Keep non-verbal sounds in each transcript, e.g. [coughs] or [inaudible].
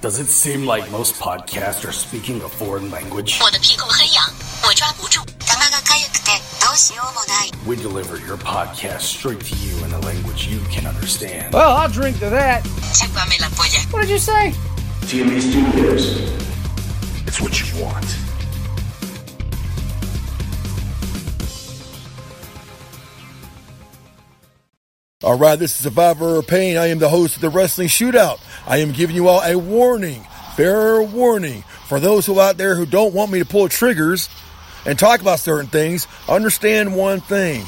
Does it seem like most podcasts are speaking a foreign language? We deliver your podcast straight to you in a language you can understand. Well, I'll drink to that. What did you say? TMB Studios. It's what you want. All right, this is Survivor of Pain. I am the host of the Wrestling Shootout. I am giving you all a warning, fair warning, for those who out there who don't want me to pull triggers and talk about certain things. Understand one thing: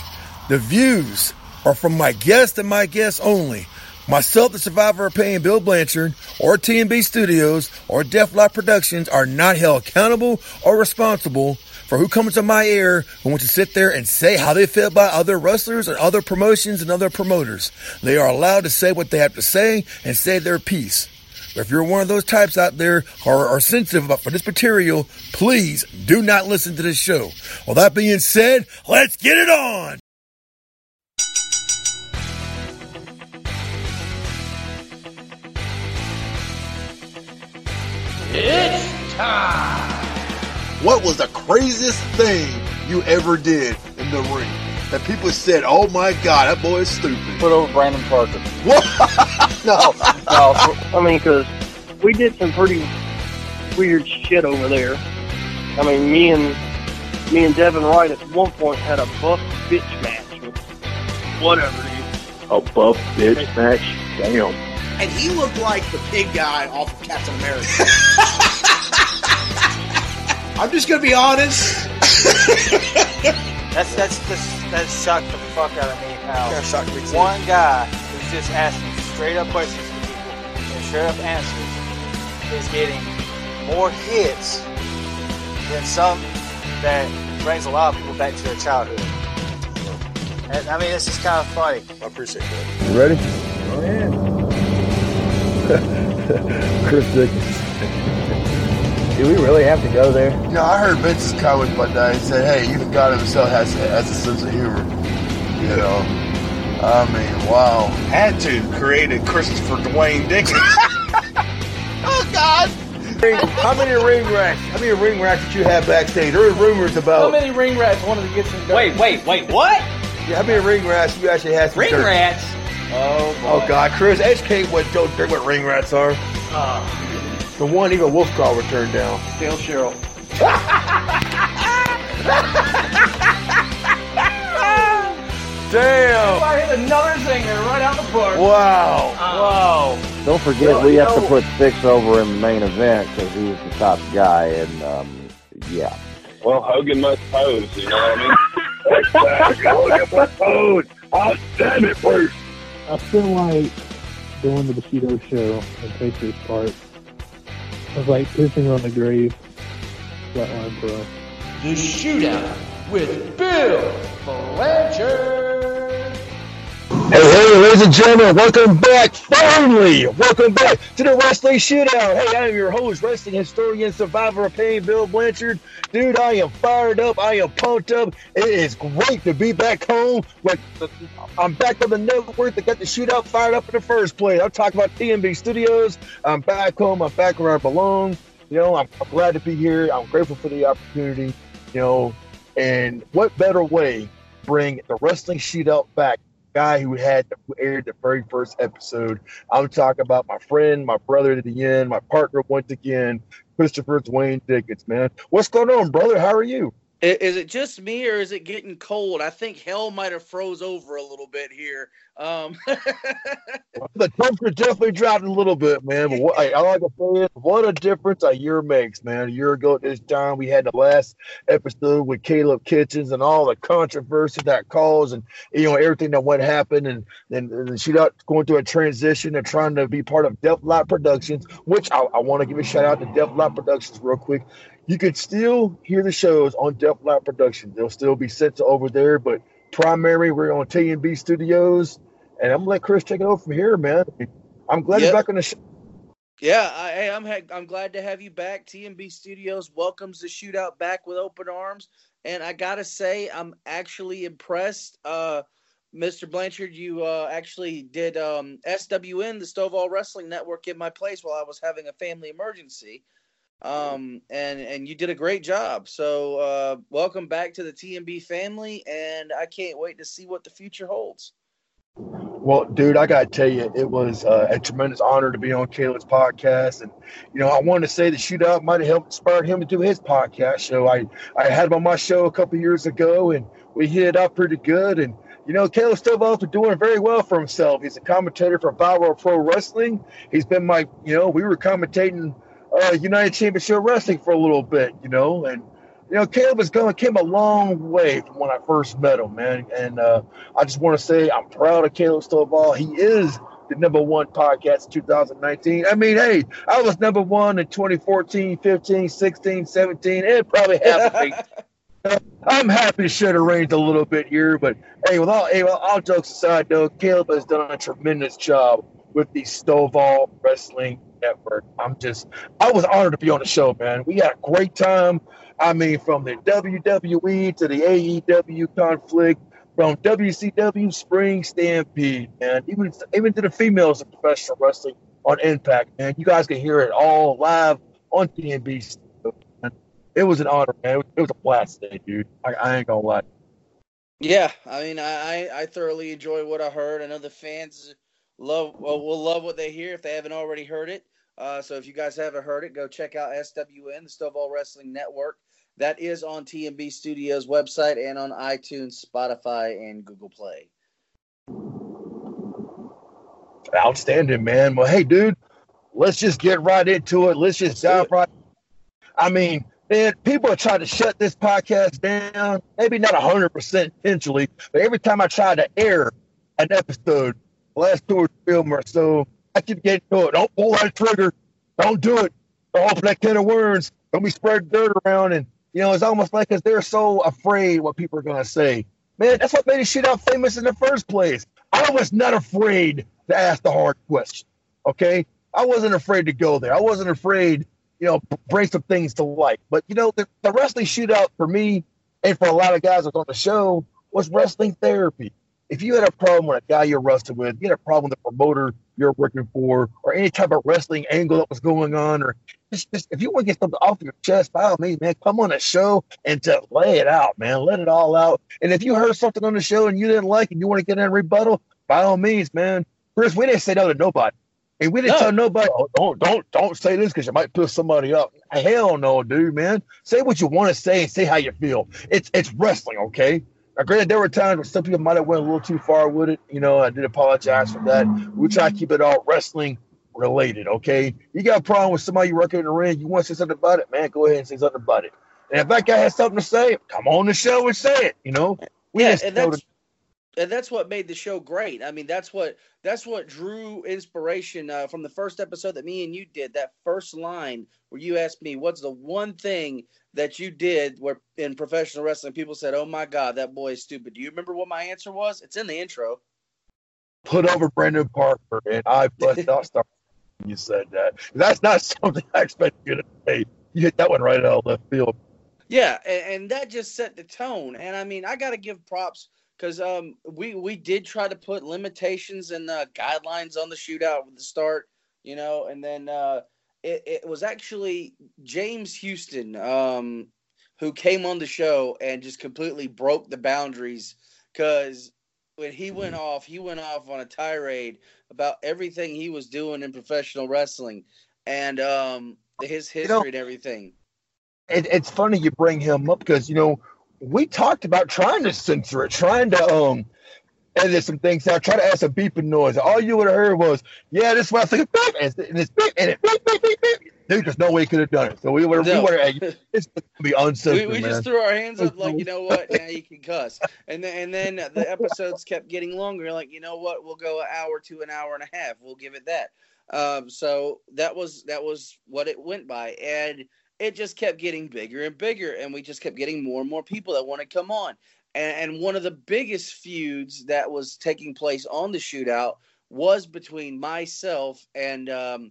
the views are from my guest and my guests only. Myself, the Survivor of Pain, Bill Blanchard, or TMB Studios, or Def Life Productions are not held accountable or responsible for who comes to my ear who wants to sit there and say how they feel about other wrestlers and other promotions and other promoters. They are allowed to say what they have to say and say their piece. But if you're one of those types out there who are sensitive about for this material, please do not listen to this show. Well, that being said, let's get it on. What was the craziest thing you ever did in the ring? That people said, "Oh my God, that boy is stupid." put over Brandon Parker. What? [laughs] no. No, I mean, because we did some pretty weird shit over there. I mean, me and me and Devin Wright at one point had a buff bitch match. With whatever, dude. A buff bitch match. Damn. and he looked like the pig guy off of Captain America. [laughs] I'm just gonna be honest. That's that's just that shocked the fuck out of me. How Kinda shocked me too. one guy who's just asking straight up questions to people and straight up answers is getting more hits than some that brings a lot of people back to their childhood. And, I mean, this is kind of funny. I appreciate that. You ready? [laughs] Chris Dickens. Do we really have to go there? You know, I heard Vince's comment about that. He said, "Hey, even God himself has has a sense of humor." You know, I mean, wow. Had to create a Christopher Dwayne Dickens. [laughs] Oh God! How many ring rats? How many ring rats did you have backstage? There were rumors about. How many ring rats wanted to get some? Wait, wait, wait, what? Yeah, how many ring rats you actually had? some Ring dirt? rats? Oh, oh boy. Oh God, Chris, educate what Joe Dirt what ring rats are. Ah. The one even Wolfclaw would turn down. Dale Cheryl. Damn! I hit another zinger right out the park. Wow! Whoa. Don't forget, we have to put six over in the main event because he's the top guy, and um, yeah. Well, Hogan must pose, you know what I mean? exactly. Look at the pose. Oh, damn it, Bruce. I feel like going to the Bushido show and Patriots part was like pissing on the grave. Flatline Pro. The shootout with Bill Blanchard. Hey, hey, ladies and gentlemen, welcome back, finally! Welcome back to the Wrestling Shootout. Hey, I am your host, wrestling historian, survivor of pain, Bill Blanchard. Dude, I am fired up. I am pumped up. It is great to be back home. Like, I'm back on the network that got the shootout fired up in the first place. I'm talking about TMB Studios. I'm back home. I'm back where I belong. You know, I'm, I'm glad to be here. I'm grateful for the opportunity. You know, and what better way bring the wrestling shootout back? Guy who had who aired the very first episode. I'm talking about my friend, my brother to the end, my partner once again, Christopher Dwayne Dickens. Man, what's going on, brother? How are you? Is it just me or is it getting cold? I think hell might have froze over a little bit here. Um, [laughs] The temperature definitely dropped a little bit, man. But what, I, I like to say is, what a difference a year makes, man. A year ago at this time, we had the last episode with Caleb Kitchens and all the controversy that caused, and you know everything that went happen, and then and she got going through a transition and trying to be part of Def Lot Productions, which I, I want to give a shout out to Def Lot Productions real quick. You could still hear the shows on Def Lot Productions; they'll still be sent to over there, but primary we're on TMB Studios, and I'm gonna let Chris take it over from here, man. I'm glad Yep. you're back on the show. yeah, I, hey, I'm ha- I'm glad to have you back. TMB Studios welcomes the shootout back with open arms, and I gotta say, I'm actually impressed. Uh, Mr. Blanchard, you uh, actually did um, SWN, the Stovall Wrestling Network, in my place while I was having a family emergency. Um, and and you did a great job. So uh, welcome back to the TMB family, and I can't wait to see what the future holds. Well, dude, I gotta tell you, it was uh, a tremendous honor to be on Caleb's podcast, and you know, I wanted to say the shootout might have helped inspire him to do his podcast show. I I had him on my show a couple years ago, and we hit it up pretty good. And you know, Caleb Stovall's doing very well for himself. He's a commentator for Battle Pro Wrestling. He's been my, you know, we were commentating uh, United Championship Wrestling for a little bit, you know, and you know, Caleb has gone came a long way from when I first met him, man. And uh, I just want to say I'm proud of Caleb Stovall. He is the number one podcast in 2019. I mean, hey, I was number one in 2014, 15, 16, 17, and probably half. [laughs] I'm happy to share the reins a little bit here, but hey, with all, hey, well, all jokes aside, though, Caleb has done a tremendous job with the Stovall Wrestling Network. I'm just, I was honored to be on the show, man. We had a great time. I mean, from the WWE to the AEW conflict, from WCW Spring Stampede, man, even even to the females of professional wrestling on Impact, man. You guys can hear it all live on TMB. It was an honor, man. It was a blast dude. I, I ain't gonna lie. Yeah, I mean, I I thoroughly enjoy what I heard. I know the fans love well, will love what they hear if they haven't already heard it. Uh, so if you guys haven't heard it, go check out SWN, the Stovall Wrestling Network. That is on TMB Studios website and on iTunes, Spotify, and Google Play. Outstanding, man. Well, hey, dude, let's just get right into it. Let's just dive right. I mean, man, people are trying to shut this podcast down. Maybe not hundred percent intentionally, but every time I try to air an episode, last two or three or so, I keep getting to it. Don't pull that trigger. Don't do it. Don't open that can of worms. Don't be spreading dirt around and you know, it's almost like because they're so afraid what people are going to say. Man, that's what made the shootout famous in the first place. I was not afraid to ask the hard question. Okay, I wasn't afraid to go there. I wasn't afraid, you know, bring some things to light. But you know, the, the wrestling shootout for me and for a lot of guys that was on the show was wrestling therapy. If you had a problem with a guy you're wrestling with, you had a problem with the promoter you're working for, or any type of wrestling angle that was going on, or just, just if you want to get something off your chest, by all means, man, come on a show and just lay it out, man. Let it all out. And if you heard something on the show and you didn't like it, and you want to get in and rebuttal, by all means, man. Chris, we didn't say no to nobody. And we didn't No. tell nobody, oh, don't don't don't say this because you might piss somebody up. Hell no, dude, man. Say what you want to say and say how you feel. It's it's wrestling, okay? Now, granted, there were times where some people might have went a little too far with it. You know, I did apologize for that. We try to keep it all wrestling related, okay? You got a problem with somebody you working in the ring, you want to say something about it, man, go ahead and say something about it. And if that guy has something to say, come on the show and say it, you know? We yeah, just and know that's and that's what made the show great. I mean, that's what that's what drew inspiration uh, from the first episode that me and you did. That first line where you asked me, "What's the one thing that you did where in professional wrestling people said, "Oh my God, that boy is stupid." Do you remember what my answer was? It's in the intro. put over Brandon Parker, and I bust [laughs] out start when you said that. That's not [laughs] something I expected you to say. You hit that one right out of left field. Yeah, and, and that just set the tone. And I mean, I got to give props because um, we we did try to put limitations and uh, guidelines on the shootout with the start, you know, and then uh, it, it was actually James Houston um, who came on the show and just completely broke the boundaries because when he went off, he went off on a tirade about everything he was doing in professional wrestling and um, his history know- and everything. It, it's funny you bring him up because you know we talked about trying to censor it, trying to um edit some things out, try to add some beeping noise. All you would have heard was, "Yeah, this was like beep," and it's, beep, and it beep, beep, beep, beep. There's no way he could have done it. So we would No. we would have it's gonna be uncensored, we, we just threw our hands up like you know [laughs] what now you can cuss and then and then the episodes kept getting longer like you know what we'll go an hour to an hour and a half we'll give it that um, so that was that was what it went by and it just kept getting bigger and bigger and we just kept getting more and more people that want to come on and, and one of the biggest feuds that was taking place on the shootout was between myself and um,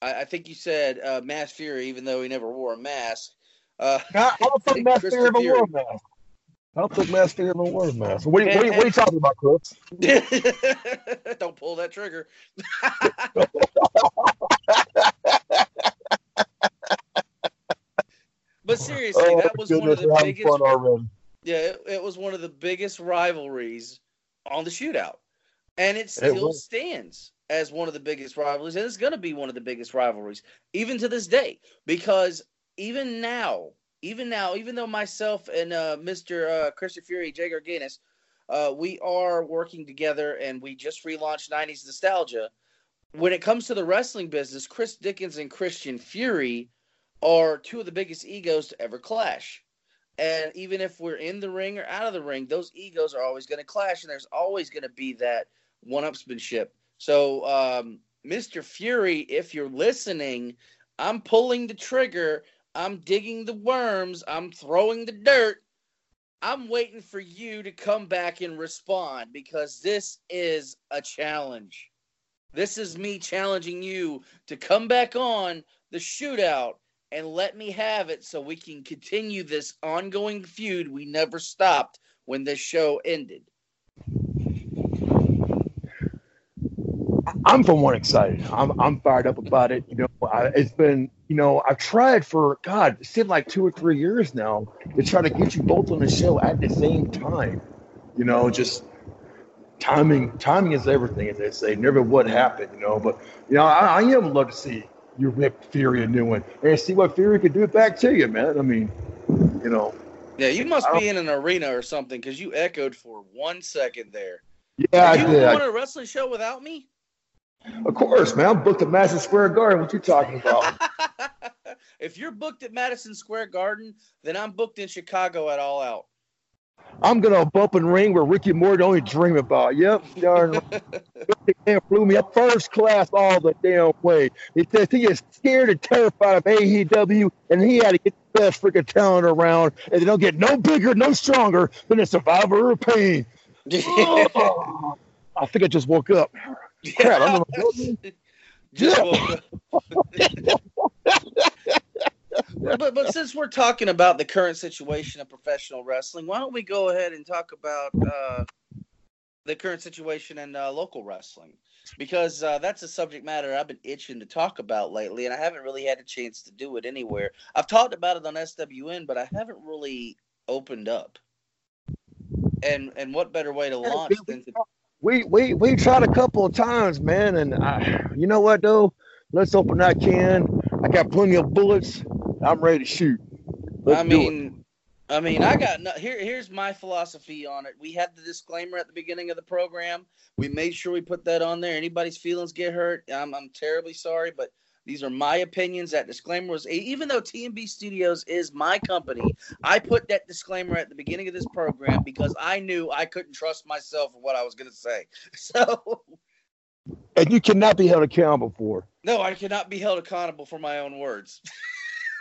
I, I think you said uh, Mass Fury, even though he never wore a mask. Uh, I don't think Chris Fury ever Fury. wore a mask. I don't think Matt's figured the word, man. So what, are you- what, are you- what are you talking about, Chris? [laughs] Don't pull that trigger. [laughs] but seriously, Oh, that was one of the biggest. fun already. Yeah, it, it was one of the biggest rivalries on the shootout, and it It still was. stands as one of the biggest rivalries, and it's going to be one of the biggest rivalries even to this day. Because even now, even now, even though myself and uh, Mr. Uh, Christian Fury, Jay Garganus, uh, we are working together, and we just relaunched '90s Nostalgia. When it comes to the wrestling business, Chris Dickens and Christian Fury are two of the biggest egos to ever clash. And even if we're in the ring or out of the ring, those egos are always going to clash, and there's always going to be that one-upsmanship. So, um, Mr. Fury, if you're listening, I'm pulling the trigger. I'm digging the worms. I'm throwing the dirt. I'm waiting for you to come back and respond because this is a challenge. This is me challenging you to come back on the shootout and let me have it so we can continue this ongoing feud we never stopped when this show ended. I'm for one excited. I'm I'm fired up about it. You know, I, it's been you know I've tried for God, it seemed like two or three years now to try to get you both on the show at the same time. You know, just timing. Timing is everything, as they say. Never would happen. You know, but you know I, I am love to see you rip Fury a new one and see what Fury could do it back to you, man. I mean, you know, Yeah, you must be in an arena or something because you echoed for one second there. yeah, Are I you did. on a wrestling show without me? of course, man. I'm booked at Madison Square Garden. What you talking about? [laughs] if you're booked at Madison Square Garden, then I'm booked in Chicago at All Out. I'm gonna bump and ring where Ricky Morton only dream about. Yep, darn. right. [laughs] Man flew me up first class all the damn way. He says he is scared and terrified of AEW, and he had to get the best freaking talent around, and they don't get no bigger, no stronger than a survivor of pain. [laughs] Oh, I think I just woke up. Crap, I'm in my building. Just Yeah. woke up. [laughs] but but since we're talking about the current situation of professional wrestling, why don't we go ahead and talk about uh, the current situation in uh, local wrestling? Because uh, that's a subject matter I've been itching to talk about lately, and I haven't really had a chance to do it anywhere. I've talked about it on SWN, but I haven't really opened up. And and what better way to launch than to We we we tried a couple of times, man, and I, you know what though? Let's open that can. I got plenty of bullets. I'm ready to shoot. Let's I mean, I mean, I got no, here. Here's my philosophy on it. We had the disclaimer at the beginning of the program. We made sure we put that on there. Anybody's feelings get hurt, I'm, I'm terribly sorry, but these are my opinions. That disclaimer was even though TMB Studios is my company, I put that disclaimer at the beginning of this program because I knew I couldn't trust myself for what I was going to say. [laughs] So and you cannot be held accountable for. no, I cannot be held accountable for my own words. [laughs]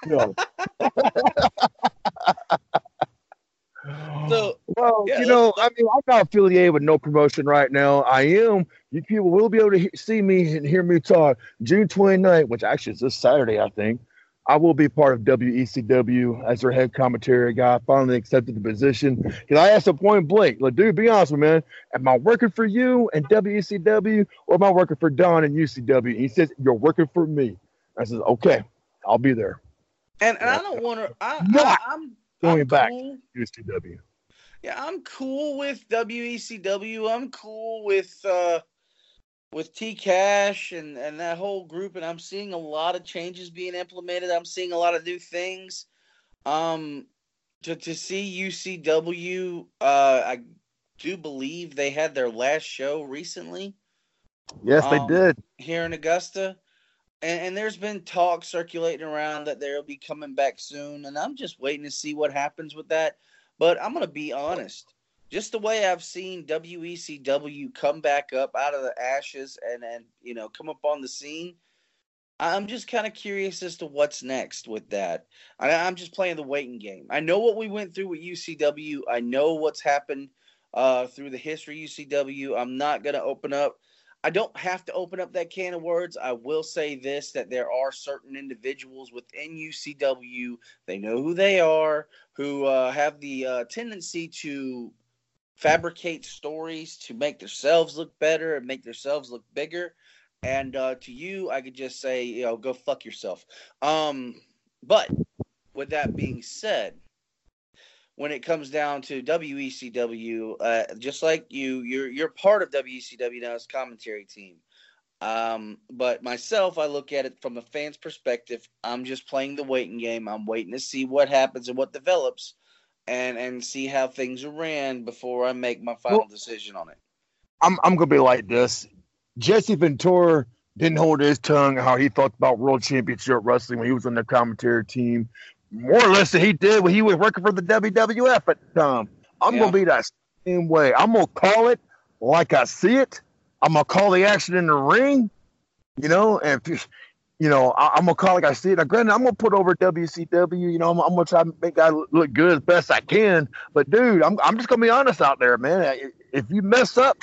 No. [laughs] So well, yeah, you know, I mean, I'm not affiliated with no promotion right now. I am. You people will be able to he- see me and hear me talk June 29th, which actually is this Saturday, I think. I will be part of WECW as their head commentary guy. I finally accepted the position because I asked him point blank, like, dude, be honest with me, man. Am I working for you and WECW or am I working for Don and UCW? And he says, You're working for me. I says, Okay, I'll be there. And and I don't want to. I, I'm Going I'm back cool. to UCW. Yeah, I'm cool with WECW. I'm cool with uh with T Cash and and that whole group and I'm seeing a lot of changes being implemented. I'm seeing a lot of new things. Um to to see UCW uh I do believe they had their last show recently Yes, they Um, did. here in Augusta. And, and there's been talk circulating around that they'll be coming back soon. And I'm just waiting to see what happens with that. But I'm to be honest. Just the way I've seen WECW come back up out of the ashes and, and you know, come up on the scene, I'm just kind of curious as to what's next with that. I, I'm just playing the waiting game. I know what we went through with UCW. I know what's happened uh, through the history of UCW. I'm not going to open up. I don't have to open up that can of words. I will say this that there are certain individuals within UCW, they know who they are, who uh, have the uh, tendency to fabricate stories to make themselves look better and make themselves look bigger. And uh, to you, I could just say, you know, go fuck yourself. Um, but with that being said, when it comes down to WECW, uh, just like you, you're you're part of WECW now as commentary team. Um, but myself, I look at it from a fan's perspective. I'm just playing the waiting game. I'm waiting to see what happens and what develops, and and see how things are ran before I make my final Well- decision on it. I'm I'm gonna be like this. Jesse Ventura didn't hold his tongue how he thought about World Championship Wrestling when he was on the commentary team, more or less than he did when he was working for the WWF at the time. I'm Yeah. gonna be that same way. I'm gonna call it like I see it. I'm gonna call the action in the ring, you know, and you- know, I, I'm gonna call it like I see it. Now, granted, I'm gonna put over WCW. You know, I'm, I'm gonna try to make guy look good as best I can. But dude, I'm I'm just gonna be honest out there, man. If you mess up,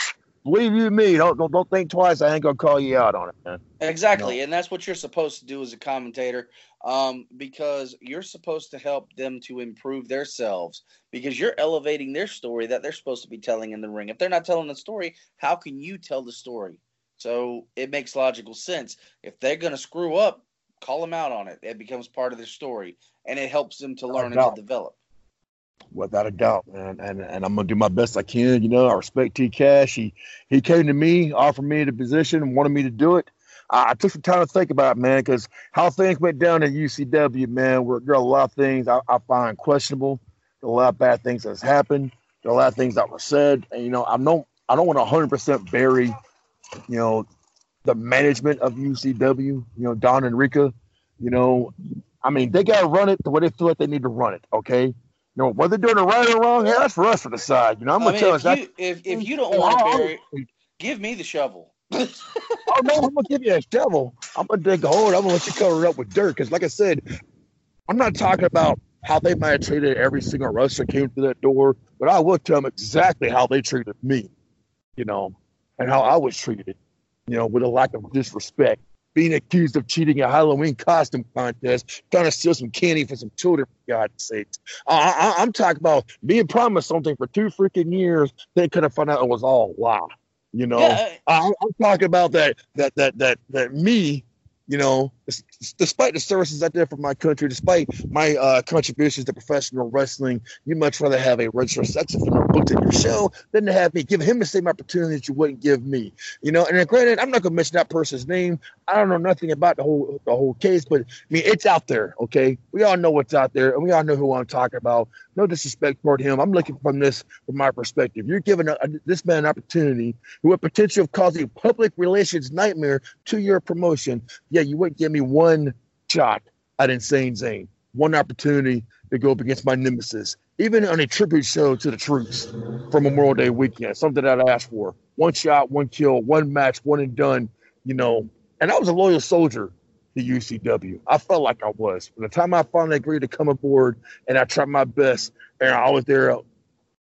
believe you me, don't don't, don't think twice. I ain't gonna call you out on it, man. Exactly, and that's what you're supposed to do as a commentator, um, because you're supposed to help them to improve themselves. Because you're elevating their story that they're supposed to be telling in the ring. If they're not telling the story, how can you tell the story? So it makes logical sense. If they're going to screw up, call them out on it. It becomes part of their story, and it helps them to learn and doubt. to develop. Without a doubt, man. And and I'm gonna do my best I can. You know, I respect T Cash. He he came to me, offered me the position, and wanted me to do it. I, I took some time to think about it, man, because how things went down at UCW, man. Were, there are a lot of things I, I find questionable. There are a lot of bad things that's happened. There are a lot of things that were said, and you know, I don't I don't want to 100 percent bury, you know, the management of UCW. You know, Don and Rika. You know, I mean, they got to run it the way they feel like they need to run it. Okay. You know, whether they're doing it right or wrong, yeah, that's for us to decide. You know, I'm gonna mean, tell if us that. you if, if [laughs] you don't Oh, want to I'll- bury it, give me the shovel. [laughs] oh no, I'm gonna give you a shovel. I'm gonna dig a hole. I'm gonna let you cover it up with dirt. Because, like I said, I'm not talking about how they might have treated every single wrestler came through that door, but I will tell them exactly how they treated me. You know, and how I was treated. You know, with a lack of disrespect. Being accused of cheating at a Halloween costume contest, trying to steal some candy for some children, for God's sake. I, I, I'm talking about being promised something for two freaking years, they could have found out it was all a lie. You know, Yeah. I, I'm talking about that that that that that me, you know, despite the services I did for my country, despite my uh, contributions to professional wrestling, you much rather have a registered sex offender booked in your show than to have me give him the same opportunity that you wouldn't give me. You know, and granted, I'm not gonna mention that person's name. I don't know nothing about the whole the whole case, but I mean it's out there. Okay, we all know what's out there, and we all know who I'm talking about. No disrespect toward him. I'm looking from this from my perspective. You're giving a, a- this man an opportunity who would potentially cause a public relations nightmare to your promotion. Yeah, you wouldn't give me one shot at Insane Zane, one opportunity to go up against my nemesis, even on a tribute show to the troops from Memorial Day weekend, something that I asked for. One shot, one kill, one match, one and done, you know. And I was a loyal soldier to UCW. I felt like I was. By the time I finally agreed to come aboard and I tried my best, and I was there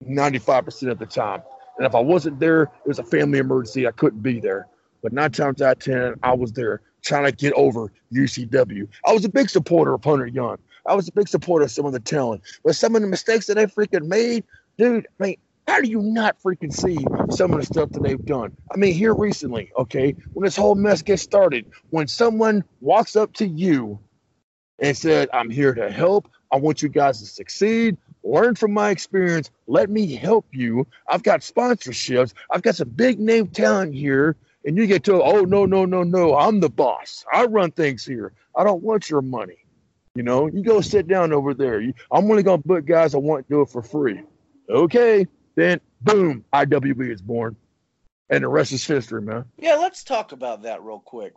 95% of the time. And if I wasn't there, it was a family emergency. I couldn't be there. But nine times out of 10, I was there trying to get over UCW. I was a big supporter of Hunter Young. I was a big supporter of some of the talent. But some of the mistakes that they freaking made, dude, I mean, how do you not freaking see some of the stuff that they've done? I mean, here recently, okay, when this whole mess gets started, when someone walks up to you and said, I'm here to help, I want you guys to succeed, learn from my experience, let me help you. I've got sponsorships, I've got some big name talent here. And you get told, oh, no, no, no, no, I'm the boss. I run things here. I don't want your money. You know, you go sit down over there. I'm only going to book guys I want to do it for free. Okay. Then, boom, IWB is born. And the rest is history, man. Yeah, let's talk about that real quick.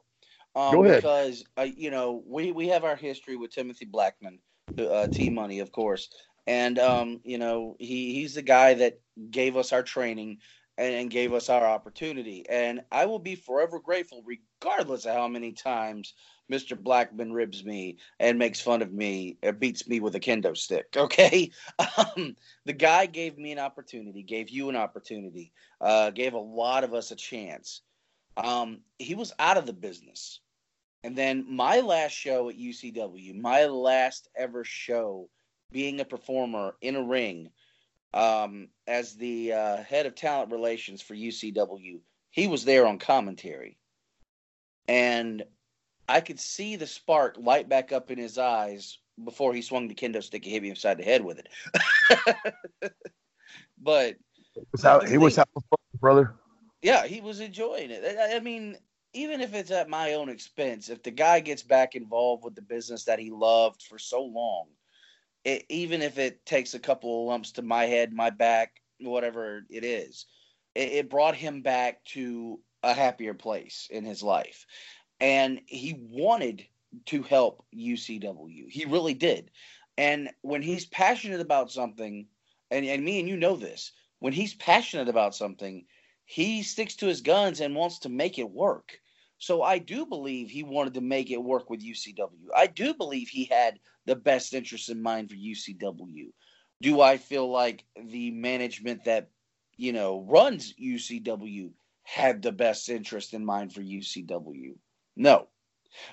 Um, Go ahead. Because uh, you know we we have our history with Timothy Blackman, uh, T Money, of course, and um, you know he he's the guy that gave us our training and, and gave us our opportunity, and I will be forever grateful, regardless of how many times Mr. Blackman ribs me and makes fun of me or beats me with a kendo stick. [laughs] Okay, um, the guy gave me an opportunity, gave you an opportunity, uh, gave a lot of us a chance. Um, he was out of the business. And then my last show at UCW, my last ever show being a performer in a ring um, as the uh, head of talent relations for UCW, he was there on commentary. And I could see the spark light back up in his eyes before he swung the kendo stick and hit me upside the head with it. [laughs] but was how, he was brother. yeah, he was enjoying it. I, I mean, even if it's at my own expense, if the guy gets back involved with the business that he loved for so long, it, even if it takes a couple of lumps to my head, my back, whatever it is, it, it brought him back to a happier place in his life. And he wanted to help UCW. He really did. And when he's passionate about something, and, and me and you know this, when he's passionate about something, he sticks to his guns and wants to make it work. So I do believe he wanted to make it work with UCW. I do believe he had the best interest in mind for UCW. Do I feel like the management that, you know, runs UCW had the best interest in mind for UCW? No.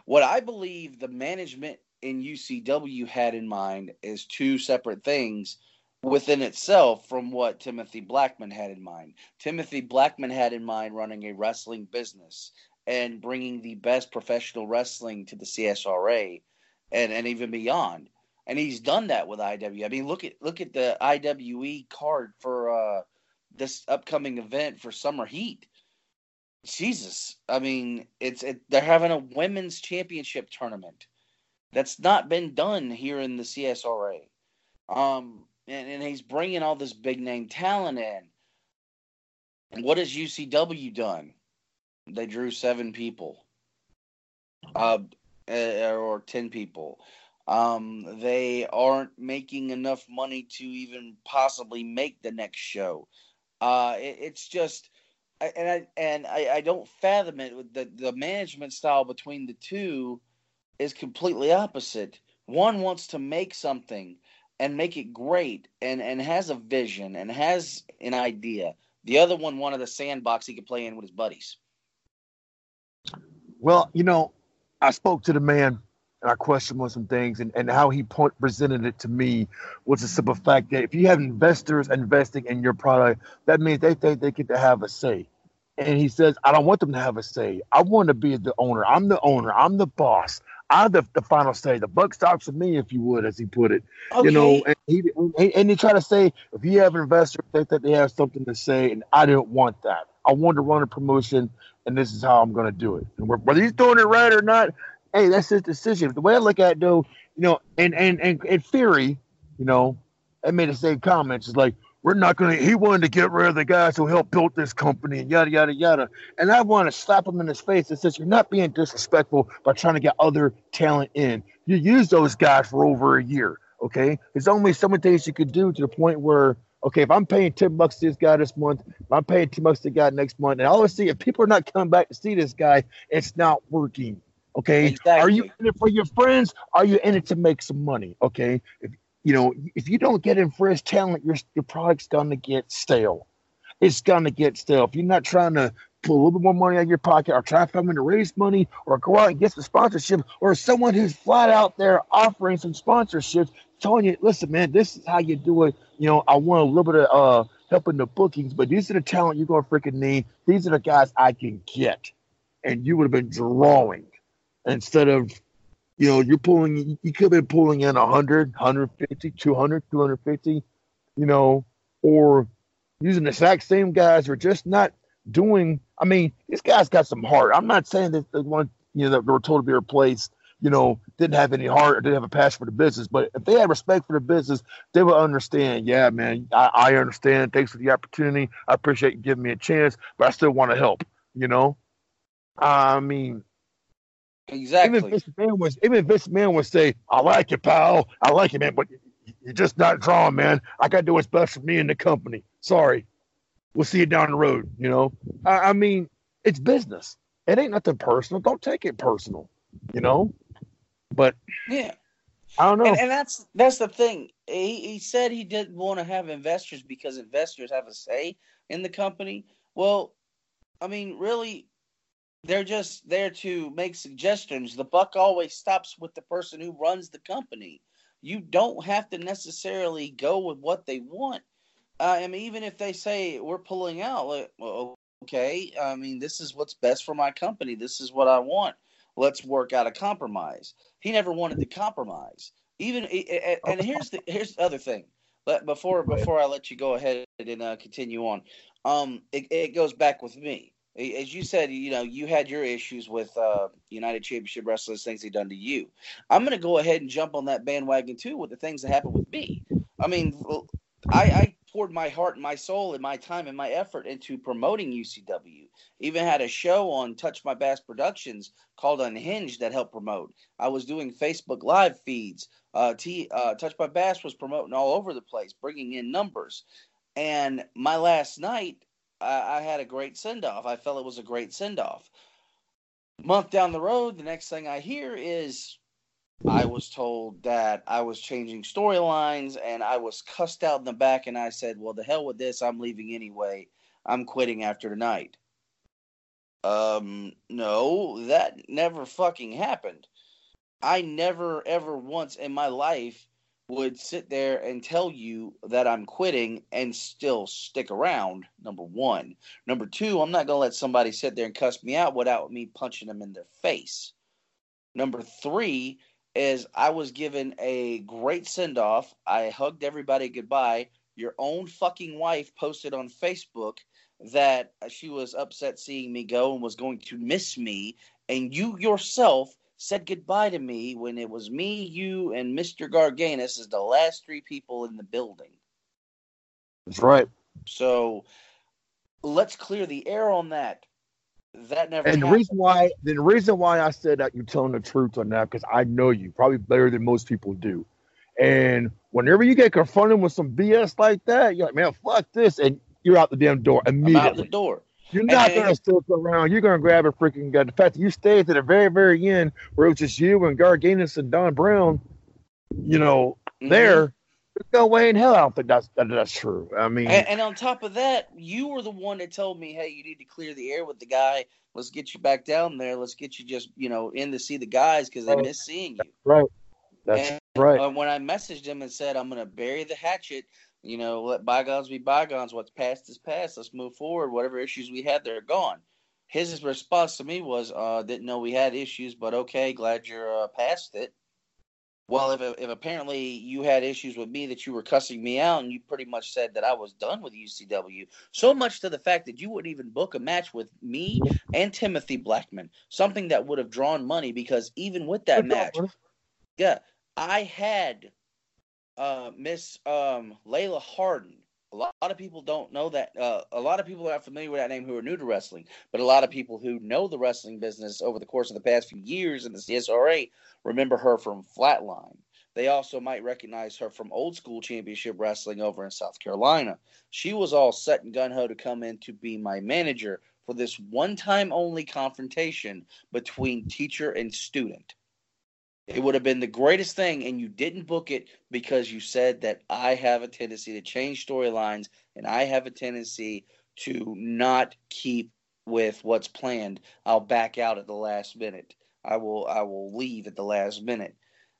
What I believe the management in UCW had in mind is two separate things within itself from what Timothy Blackman had in mind. Timothy Blackman had in mind running a wrestling business and bringing the best professional wrestling to the CSRA and, and even beyond. And he's done that with IW. I mean, look at look at the IWE card for uh, this upcoming event for Summer Heat. Jesus, I mean, it's it, they're having a women's championship tournament that's not been done here in the CSRA. Um, and, and he's bringing all this big name talent in. And what has UCW done? They drew seven people, uh, eh, or ten people. Um, they aren't making enough money to even possibly make the next show. Uh, it, it's just, and I and I, I don't fathom it. The the management style between the two is completely opposite. One wants to make something and make it great and and has a vision and has an idea. The other one wanted a sandbox he could play in with his buddies. Well, you know, I spoke to the man and I questioned him on some things, and, and how he point, presented it to me was the simple fact that if you have investors investing in your product, that means they think they get to have a say. And he says, I don't want them to have a say. I want to be the owner. I'm the owner. I'm the boss. I'm the, the final say. The buck stops with me, if you would, as he put it. Okay. You know, and he and he tried to say if you have an investor, think that they have something to say, and I didn't want that. I wanted to run a promotion, and this is how I'm going to do it. And whether he's doing it right or not, hey, that's his decision. The way I look at it, though, you know, and and and in theory, you know, I made the same comments. It's like we're not going to. He wanted to get rid of the guys who helped build this company and yada yada yada. And I want to slap him in his face and says, "You're not being disrespectful by trying to get other talent in. You use those guys for over a year. Okay, there's only so many things you could do to the point where." Okay, if I'm paying ten bucks to this guy this month, if I'm paying ten bucks to the guy next month, and I always see if people are not coming back to see this guy, it's not working. Okay, Exactly. are you in it for your friends? Are you in it to make some money? Okay, if you know if you don't get in his talent, your your product's gonna get stale. It's gonna get stale if you're not trying to pull a little bit more money out of your pocket, or try to find to raise money, or go out and get some sponsorship, or someone who's flat out there offering some sponsorships, telling you, listen, man, this is how you do it. You know, I want a little bit of uh help in the bookings, but these are the talent you're gonna freaking need. These are the guys I can get, and you would have been drawing instead of you know you're pulling you could have been pulling in 100 150 200 250 you know or using the exact same guys or just not doing i mean this guy's got some heart i'm not saying that the one you know that were told to be replaced you know didn't have any heart or didn't have a passion for the business but if they had respect for the business they would understand yeah man i, I understand thanks for the opportunity i appreciate you giving me a chance but i still want to help you know i mean Exactly. even if Vince McMahon was, even Vince McMahon would say, "I like you, pal. I like you, man, but you're just not drawing, man. I got to do what's best for me and the company. Sorry, we'll see you down the road." You know, I, I mean, it's business. It ain't nothing personal. Don't take it personal. You know, but Yeah. I don't know. And, and that's that's the thing. He, he said he didn't want to have investors because investors have a say in the company. Well, I mean, really, they're just there to make suggestions. The buck always stops with the person who runs the company. You don't have to necessarily go with what they want. Uh, I mean, even if they say we're pulling out, like, well, okay. I mean, this is what's best for my company. This is what I want. Let's work out a compromise. He never wanted to compromise. Even and here's the here's the other thing. But before before I let you go ahead and uh, continue on, um, it, it goes back with me as you said, you know, you had your issues with uh, United Championship Wrestlers, things they done to you. I'm going to go ahead and jump on that bandwagon too with the things that happened with me. I mean, I, I poured my heart and my soul and my time and my effort into promoting UCW. Even had a show on Touch My Bass Productions called Unhinged that helped promote. I was doing Facebook live feeds. Uh, T, uh, Touch My Bass was promoting all over the place, bringing in numbers. And my last night, I, I had a great send off. I felt it was a great send off. Month down the road, the next thing I hear is I was told that I was changing storylines and I was cussed out in the back. And I said, Well, the hell with this. I'm leaving anyway. I'm quitting after tonight. Um, no, that never fucking happened. I never, ever once in my life would sit there and tell you that I'm quitting and still stick around. Number one. Number two, I'm not going to let somebody sit there and cuss me out without me punching them in their face. Number three is I was given a great send off. I hugged everybody goodbye. Your own fucking wife posted on Facebook that she was upset seeing me go and was going to miss me. And you yourself said goodbye to me when it was me, you, and Mr. Garganus as the last three people in the building. That's right. So let's clear the air on that. That never. And happened. the reason why, the reason why I said that you're telling the truth on that, because I know you probably better than most people do. And whenever you get confronted with some BS like that, you're like, man, fuck this, and you're out the damn door immediately. I'm out the door. You're not going to stick around. You're going to grab a freaking gun. The fact that you stayed to the very, very end, where it was just you and Garganus and Don Brown, you know, mm-hmm. there. There's no way in hell I don't think that's that, that's true. I mean, and, and, on top of that, you were the one that told me, "Hey, you need to clear the air with the guy. Let's get you back down there. Let's get you just you know in to see the guys because they miss seeing you." Right. That's and, right. Uh, when I messaged him and said, "I'm going to bury the hatchet," You know, let bygones be bygones. What's past is past. Let's move forward. Whatever issues we had, they're gone. His response to me was, uh, "Didn't know we had issues, but okay, glad you're uh, past it." Well, if if apparently you had issues with me that you were cussing me out, and you pretty much said that I was done with UCW, so much to the fact that you wouldn't even book a match with me and Timothy Blackman, something that would have drawn money because even with that match, yeah, I had uh, Miss um, Layla Harden. A lot, of people don't know that. Uh, a lot of people are not familiar with that name who are new to wrestling, but a lot of people who know the wrestling business over the course of the past few years in the CSRA remember her from Flatline. They also might recognize her from old school championship wrestling over in South Carolina. She was all set and gun ho to come in to be my manager for this one time only confrontation between teacher and student. It would have been the greatest thing, and you didn't book it because you said that I have a tendency to change storylines and I have a tendency to not keep with what's planned. I'll back out at the last minute. I will I will leave at the last minute.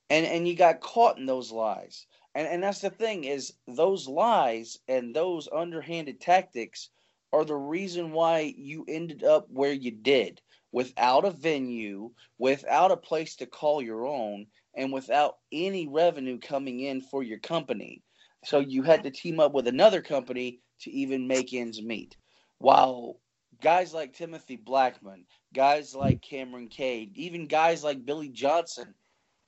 And and you got caught in those lies. And and that's the thing is those lies and those underhanded tactics are the reason why you ended up where you did without a venue, without a place to call your own, and without any revenue coming in for your company. So you had to team up with another company to even make ends meet. While guys like Timothy Blackman, guys like Cameron Cade, even guys like Billy Johnson,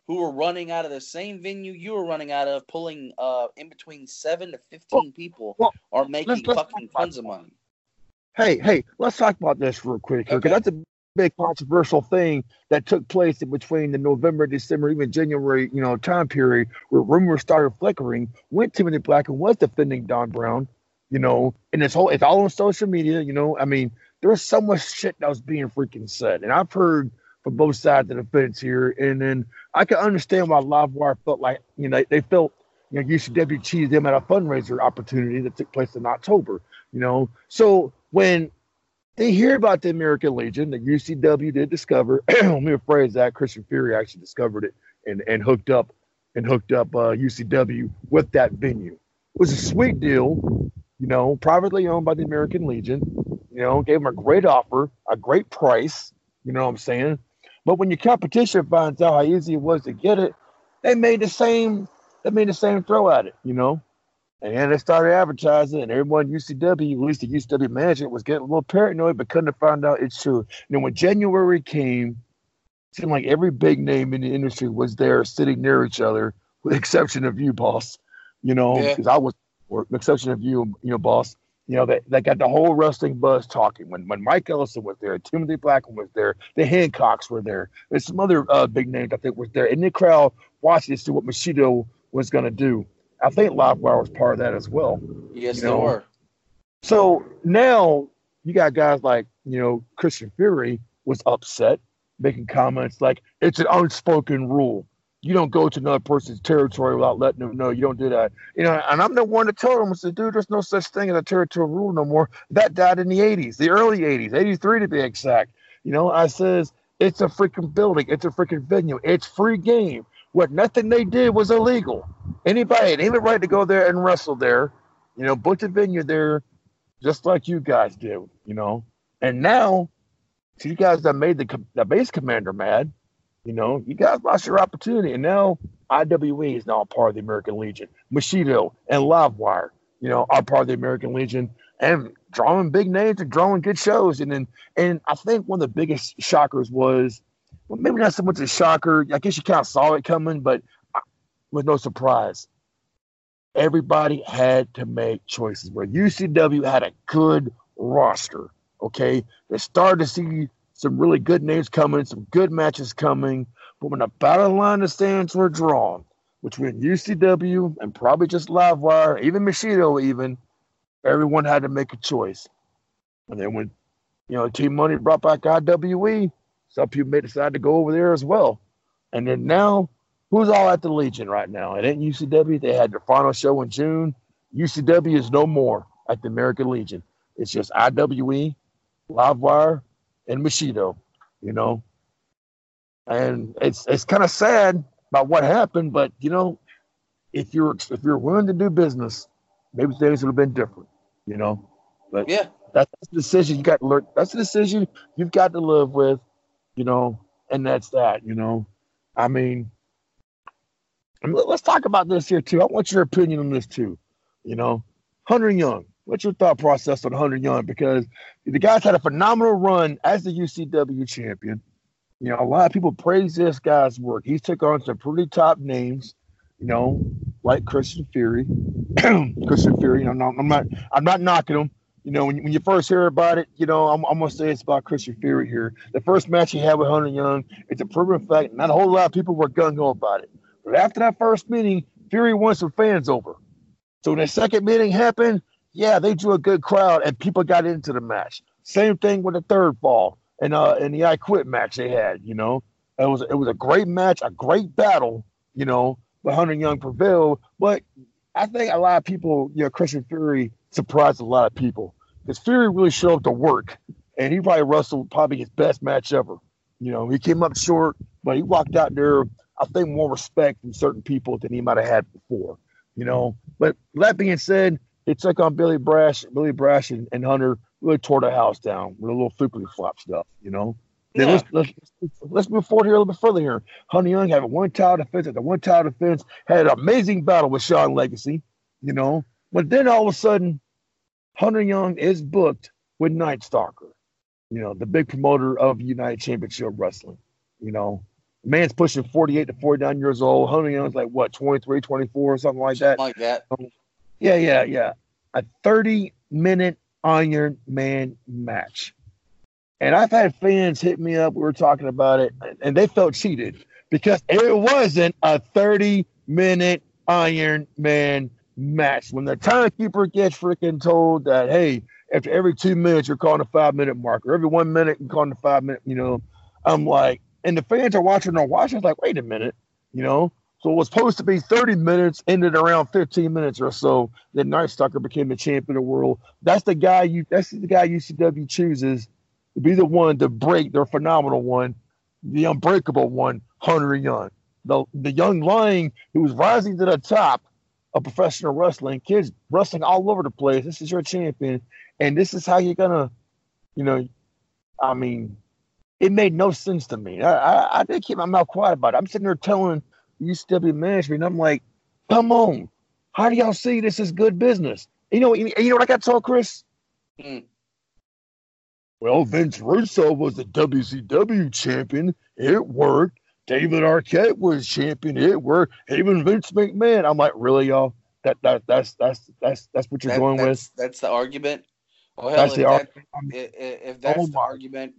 who were running out of the same venue you were running out of, pulling uh, in between seven to fifteen people, well, are making let's, let's fucking tons of money. Hey, hey, let's talk about this real quick because okay. that's a big controversial thing that took place in between the November, December, even January, you know, time period where rumors started flickering Went to Timothy and was defending Don Brown, you know, and it's whole it's all on social media, you know. I mean, there was so much shit that was being freaking said. And I've heard from both sides of the fence here. And then I can understand why Livewire felt like, you know, they felt you know, UCW cheated them at a fundraiser opportunity that took place in October, you know. So when they hear about the American Legion that UCW did discover. [clears throat] Let me rephrase that. Christian Fury actually discovered it and, and hooked up and hooked up uh, UCW with that venue. It was a sweet deal, you know, privately owned by the American Legion. You know, gave them a great offer, a great price. You know what I'm saying? But when your competition finds out how easy it was to get it, they made the same. They made the same throw at it. You know, and then they started advertising, and everyone UCW, at least the UCW management, was getting a little paranoid, but couldn't find out it's true. And then when January came, it seemed like every big name in the industry was there, sitting near each other, with the exception of you, boss. You know, Yeah. because I was, or the exception of you, you know, boss. You know, they, they got the whole wrestling buzz talking. When when Mike Ellison was there, Timothy Blackman was there, the Hancocks were there. There's some other uh, big names I think was there, and the crowd watching to see what Machido was going to do. I think Livewire was part of that as well. Yes, You they know, were. So now you got guys like, you know, Christian Fury was upset, making comments like, it's an unspoken rule. You don't go to another person's territory without letting them know. You don't do that. You know, and I'm the one to tell them, I said, dude, there's no such thing as a territorial rule no more. That died in the 80s, the early 80s, 83 to be exact. You know, I says, it's a freaking building. It's a freaking venue. It's free game. What nothing they did was illegal. Anybody had any right to go there and wrestle there, you know, book the venue there, just like you guys do, you know. And now, to you guys that made the, the base commander mad, you know, you guys lost your opportunity. And now IWE is now a part of the American Legion. Machido and Livewire, you know, are part of the American Legion and drawing big names and drawing good shows. And then, and I think one of the biggest shockers was, well, maybe not so much a shocker. I guess you kind of saw it coming, but with no surprise. Everybody had to make choices. Where UCW had a good roster, okay, they started to see some really good names coming, some good matches coming. But when the battle line of stands were drawn between UCW and probably just Livewire, even Machido, even everyone had to make a choice. And then when you know Team Money brought back IWE, some people may decide to go over there as well. And then now, who's all at the Legion right now? It ain't UCW. They had their final show in June. UCW is no more at the American Legion. It's just IWE, Livewire, and Machido. You know, and it's it's kind of sad about what happened, but you know, if you're if you're willing to do business, maybe things would have been different. You know, but Yeah. that's the decision you got to learn. That's the decision you've got to live with. You know, and that's that. You know, I mean, I mean, let- let's talk about this here too. I want your opinion on this too. You know, Hunter Young. What's your thought process on Hunter Young? Because the guy's had a phenomenal run as the UCW champion. You know, a lot of people praise this guy's work. He's took on some pretty top names, you know, like Christian Fury. [clears throat] Christian Fury. I'm not, I'm not, I'm not knocking him. You know, when, when you first hear about it, you know, I'm, I'm gonna say it's about Christian Fury here. The first match he had with Hunter Young, it's a proven fact. Not a whole lot of people were gung ho about it. But after that first meeting, Fury won some fans over. So when the second meeting happened, yeah, they drew a good crowd and people got into the match. Same thing with the third fall and uh and the I Quit match they had. You know, it was it was a great match, a great battle. You know, but Hunter Young prevailed. But I think a lot of people, you know, Christian Fury surprised a lot of people because Fury really showed up to work, and he probably wrestled probably his best match ever. You know, he came up short, but he walked out there. I think more respect from certain people than he might have had before. You know, but that being said, he took on Billy Brash, Billy Brash, and, and Hunter really tore the house down with a little flippity flop stuff. You know. Then Yeah. let's, let's let's move forward here a little bit further here. Hunter Young had a one title defense at the one title defense, had an amazing battle with Sean Legacy, you know. But then all of a sudden, Hunter Young is booked with Night Stalker, you know, the big promoter of United Championship Wrestling. You know, the man's pushing 48 to 49 years old. Hunter Young's like what, 23, 24, or something like that. Like that. Um, yeah, yeah, yeah. A 30 minute Iron Man match. And I've had fans hit me up. We were talking about it, and they felt cheated because it wasn't a 30 minute Iron Man match. When the timekeeper gets freaking told that, hey, after every two minutes, you're calling a five minute marker, every one minute, you're calling a five minute, you know, I'm like, and the fans are watching or watching, it's like, wait a minute, you know, So it was supposed to be 30 minutes, ended around 15 minutes or so. Then Night Stalker became the champion of the world. That's the guy you. That's the guy UCW chooses to be the one to break their phenomenal one, the unbreakable one, Hunter Young, the the young lion who was rising to the top of professional wrestling. Kids wrestling all over the place. This is your champion, and this is how you're gonna, you know, I mean, it made no sense to me. I I, I did keep my mouth quiet about it. I'm sitting there telling UCW management, I'm like, come on, how do y'all see this as good business? You know, you, you know what I got told, Chris? Mm. Well, Vince Russo was the WCW champion. It worked. David Arquette was champion. It worked. Even Vince McMahon. I'm like, really, y'all? That that that's that's that's that's what you're That- going that's, with. That's the argument. Well, hell, That's if, the that, argument. I mean, i- i- if that's oh the my. argument,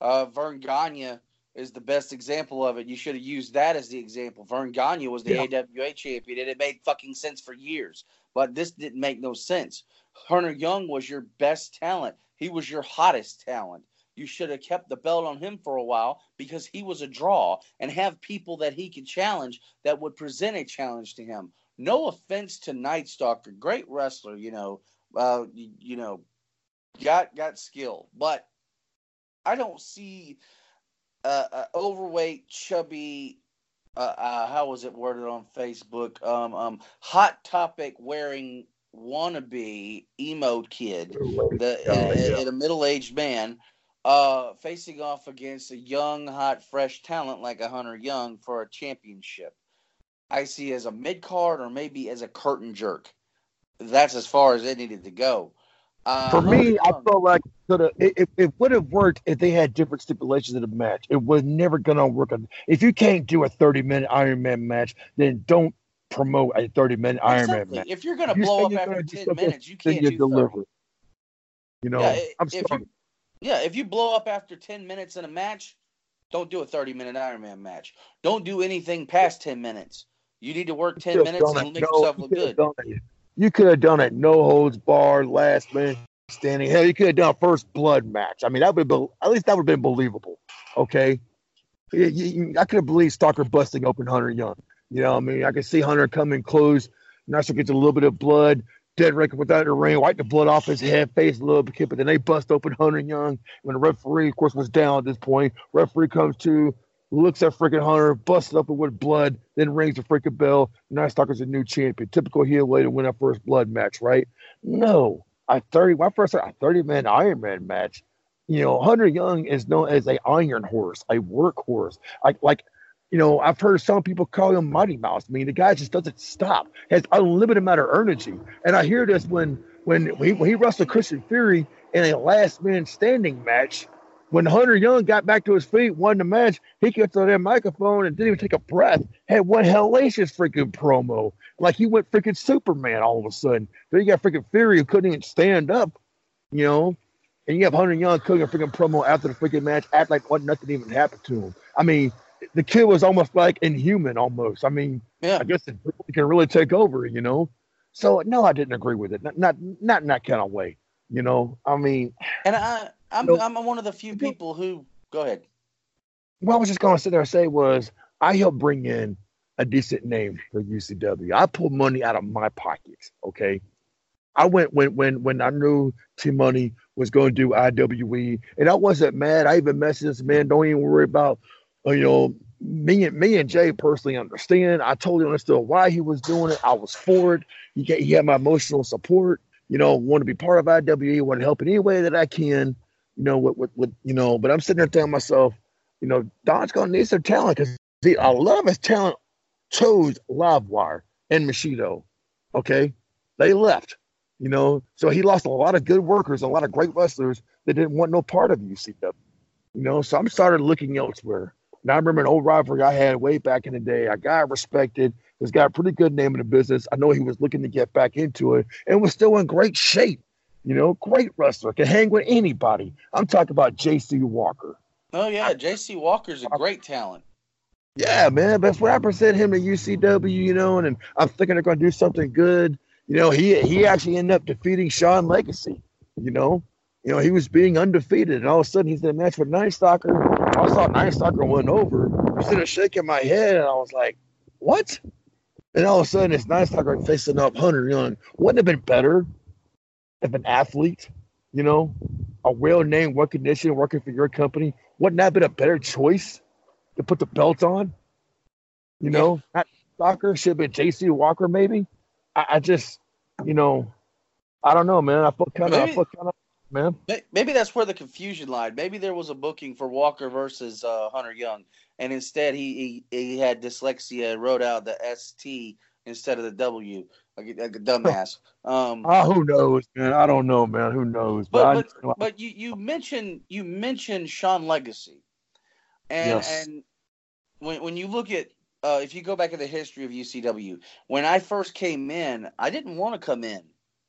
uh, Verne Gagne is the best example of it. You should have used that as the example. Verne Gagne was the Yeah. AWA champion, and it made fucking sense for years. But this didn't make no sense. Hunter Young was your best talent. He was your hottest talent. You should have kept the belt on him for a while because he was a draw and have people that he could challenge that would present a challenge to him. No offense to Night Stalker, great wrestler, you know, uh, you, you know, got got skill, but I don't see uh, uh, overweight, chubby. Uh, uh, how was it worded on Facebook? Um, um, hot topic wearing wannabe emo kid, the Yeah, uh, yeah. uh, a middle aged man, uh, facing off against a young, hot, fresh talent like a Hunter Young for a championship. I see as a mid card or maybe as a curtain jerk. That's as far as it needed to go. Uh, For me, I felt like it, it, would have worked if they had different stipulations in the match. It was never gonna work. If you can't do a 30 minute Iron Man match, then don't promote a 30 minute Iron Man Exactly. match. If you're gonna you blow up after ten minutes, you can't you do deliver. 30. You know, Yeah, I'm if sorry. you yeah, if you blow up after ten minutes in a match, don't do a thirty minute Ironman match. Don't do anything past ten minutes. You need to work ten minutes and make No, yourself you look could've good. You could have done it no holds barred, last man standing. Hell, you could have done a first blood match. I mean, that would be at least that would have been believable. Okay, You- you- you- I could have believed Stalker busting open Hunter Young. You know, I mean, I can see Hunter coming close. Nasser gets a little bit of blood. Dead Raker without the ring, wipe the blood off his head, face a little bit, but then they bust open Hunter Young. When the referee, of course, was down at this point, referee comes to, looks at freaking Hunter, busts up with blood, then rings the freaking bell. Night Stalker's a new champion. Typical heel way to win a first blood match, right? No. I 30 my first a 30 man Iron Man match. You know, Hunter Young is known as a iron horse, a workhorse. Like like you know, I've heard some people call him Mighty Mouse. I mean, the guy just doesn't stop. Has unlimited amount of energy. And I hear this when when he, when he wrestled Christian Fury in a last man standing match. When Hunter Young got back to his feet, won the match, he gets on that microphone and didn't even take a breath. Had one hellacious freaking promo. Like he went freaking Superman all of a sudden. Then you got freaking Fury who couldn't even stand up, you know. And you have Hunter Young cooking a freaking promo after the freaking match, act like what nothing even happened to him. I mean, the kid was almost like inhuman almost. I mean, Yeah. I guess it can really take over, you know. So no, I didn't agree with it. Not not not in that kind of way. You know, I mean, And I I'm No. I'm one of the few people who go ahead. what I was just gonna sit there and say was I helped bring in a decent name for UCW. I pulled money out of my pockets. Okay. I went when when when I knew T Money was going to do IWE, and I wasn't mad. I even messaged this man, don't even worry about, you know, me and me and Jay personally understand. I totally understood why he was doing it. I was for it. He he had my emotional support. You know, want to be part of IWE, want to help in any way that I can. You know, with, with, with you know, but I'm sitting there telling myself, you know, Don's gonna need some talent because a lot of his talent chose Livewire and Machido. Okay, they left. You know, so he lost a lot of good workers, a lot of great wrestlers that didn't want no part of UCW. You know, so I'm started looking elsewhere. Now I remember an old rivalry I had way back in the day. A guy I respected, this got a pretty good name in the business. I know he was looking to get back into it and was still in great shape. You know, great wrestler, can hang with anybody. I'm talking about J.C. Walker. Oh yeah, J.C. Walker's a uh, great talent. Yeah, man. But when I present him to UCW, you know, and, and, I'm thinking they're going to do something good, you know, he he actually ended up defeating Sean Legacy. You know, you know, he was being undefeated, and all of a sudden he's in a match with Night Stalker. I saw Night Stalker went over. Sitting there shaking my head, and I was like, "What?" And all of a sudden, it's like we're facing up Hunter Young. Wouldn't it have been better if an athlete, you know, a well-named recognition working for your company, wouldn't that have been a better choice to put the belt on? You know, not soccer should have been J.C. Walker, maybe. I, I just, you know, I don't know, man. I felt kind of, I felt kind of, man. Maybe that's where the confusion lied. Maybe there was a booking for Walker versus uh, Hunter Young, and instead he, he he had dyslexia and wrote out the ST instead of the W, like, a- like a dumbass. [laughs] Um, Ah, who knows, man? I don't know, man. Who knows? but but, but you, you mentioned you mentioned Sean Legacy, and Yes. and when when you look at uh, if you go back in the history of UCW, when I first came in, I didn't want to come in.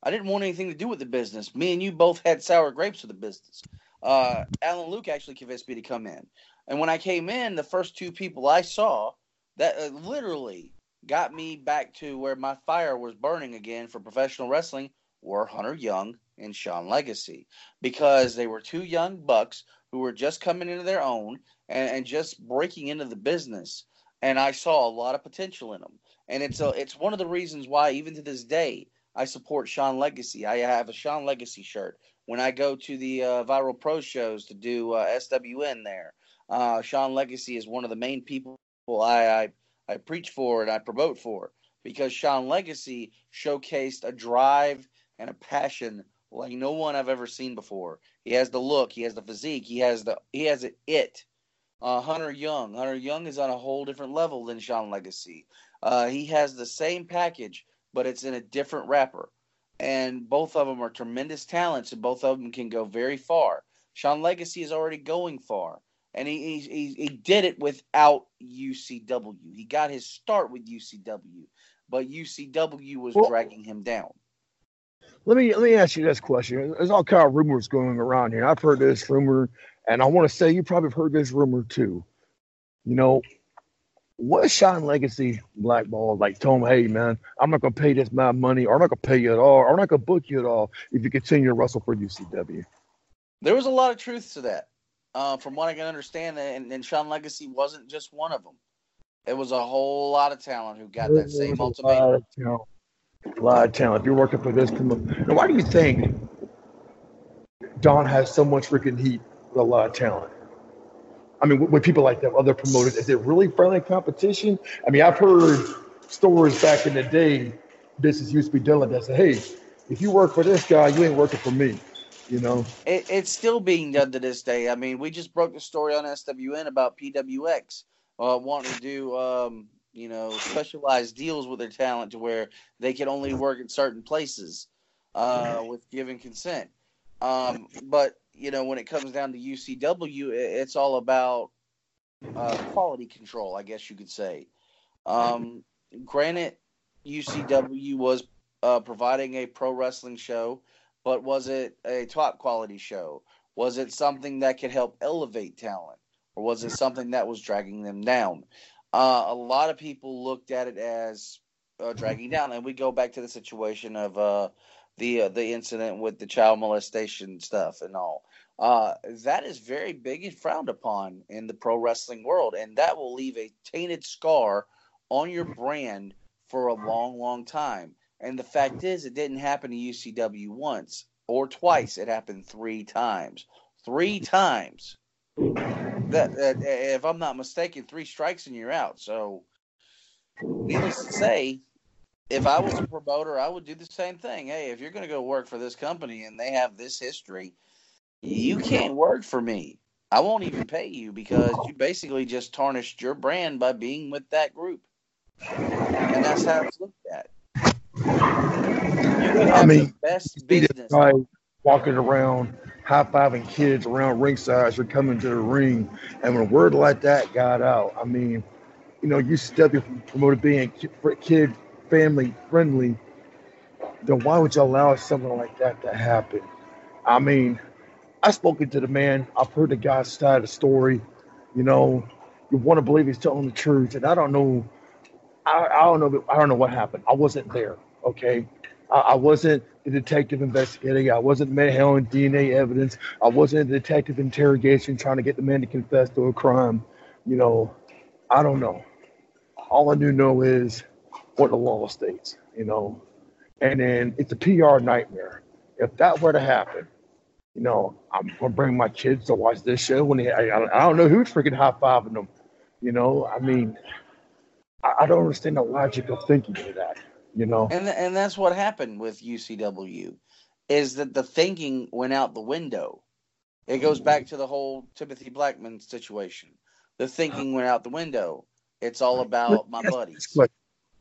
I didn't want anything to do with the business. Me and you both had sour grapes with the business. Uh, Alan Luke actually convinced me to come in, and when I came in, the first two people I saw that uh, literally got me back to where my fire was burning again for professional wrestling were Hunter Young and Sean Legacy because they were two young bucks who were just coming into their own and, and just breaking into the business. And I saw a lot of potential in them. And it's a, it's one of the reasons why, even to this day, I support Sean Legacy. I have a Sean Legacy shirt. When I go to the uh, Viral Pro shows to do uh, SWN there, uh, Sean Legacy is one of the main people I, I I preach for and I promote for because Sean Legacy showcased a drive and a passion like no one I've ever seen before. He has the look, he has the physique, he has the he has it. it. Uh, Hunter Young, Hunter Young is on a whole different level than Sean Legacy. Uh, he has the same package, but it's in a different wrapper. And both of them are tremendous talents, and both of them can go very far. Sean Legacy is already going far and he, he he did it without UCW. He got his start with UCW, but UCW was Well- dragging him down. Let me let me ask you this question. There's all kind of rumors going around here. I've heard this rumor, and I want to say you probably have heard this rumor too. You know, what is Sean Legacy blackball like? Told him, hey man, I'm not gonna pay this amount of money, or I'm not gonna pay you at all, or I'm not gonna book you at all if you continue to wrestle for UCW. There was a lot of truth to that, uh, from what I can understand, and, and Sean Legacy wasn't just one of them. It was a whole lot of talent who got that same ultimatum. lot of talent. A lot of talent. If you're working for this, now why do you think Don has so much freaking heat with a lot of talent? I mean, with, people like that, other promoters, is it really friendly competition? I mean, I've heard stories back in the day. Business used to be done that. Say, hey, if you work for this guy, you ain't working for me. You know, It, it's still being done to this day. I mean, we just broke the story on SWN about PWX uh, wanting to do, um, you know, specialized deals with their talent to where they can only work in certain places uh, with given consent. Um, but you know, when it comes down to UCW, it's all about uh, quality control, I guess you could say. Um, granted, UCW was uh, providing a pro wrestling show, but was it a top quality show? Was it something that could help elevate talent, or was it something that was dragging them down? Uh, a lot of people looked at it as uh, dragging down, and we go back to the situation of uh, the uh, the incident with the child molestation stuff and all. Uh, that is very big and frowned upon in the pro wrestling world, and that will leave a tainted scar on your brand for a long, long time. And the fact is, it didn't happen to UCW once or twice. It happened three times. Three times. That, that if I'm not mistaken, three strikes and you're out. So, needless to say, if I was a promoter, I would do the same thing. Hey, if you're going to go work for this company and they have this history, you can't work for me. I won't even pay you because you basically just tarnished your brand by being with that group. And that's how it's looked at. I mean, the best business. guy walking around, high fiving kids around ringside they're coming to the ring, and when a word like that got out, I mean, you know, you step UCW promoted being ki- kid family friendly. Then why would you allow something like that to happen? I mean, I've spoken to the man. I've heard the guy's side of the story. You know, you want to believe he's telling the truth, and I don't know. I, I don't know. I don't know what happened. I wasn't there. Okay, I, I wasn't the detective investigating. I wasn't handling DNA evidence. I wasn't the detective interrogation trying to get the man to confess to a crime. You know, I don't know. All I do know is what the law states, you know. And then it's a PR nightmare. If that were to happen, you know, I'm gonna bring my kids to watch this show when they, I, I don't- know who's freaking high fiving them. You know, I mean, I, I don't understand the logic of thinking of that. You know, And th- and that's what happened with UCW, is that the thinking went out the window. It goes mm-hmm. back to the whole Timothy Blackman situation. The thinking went out the window. It's all about my buddies.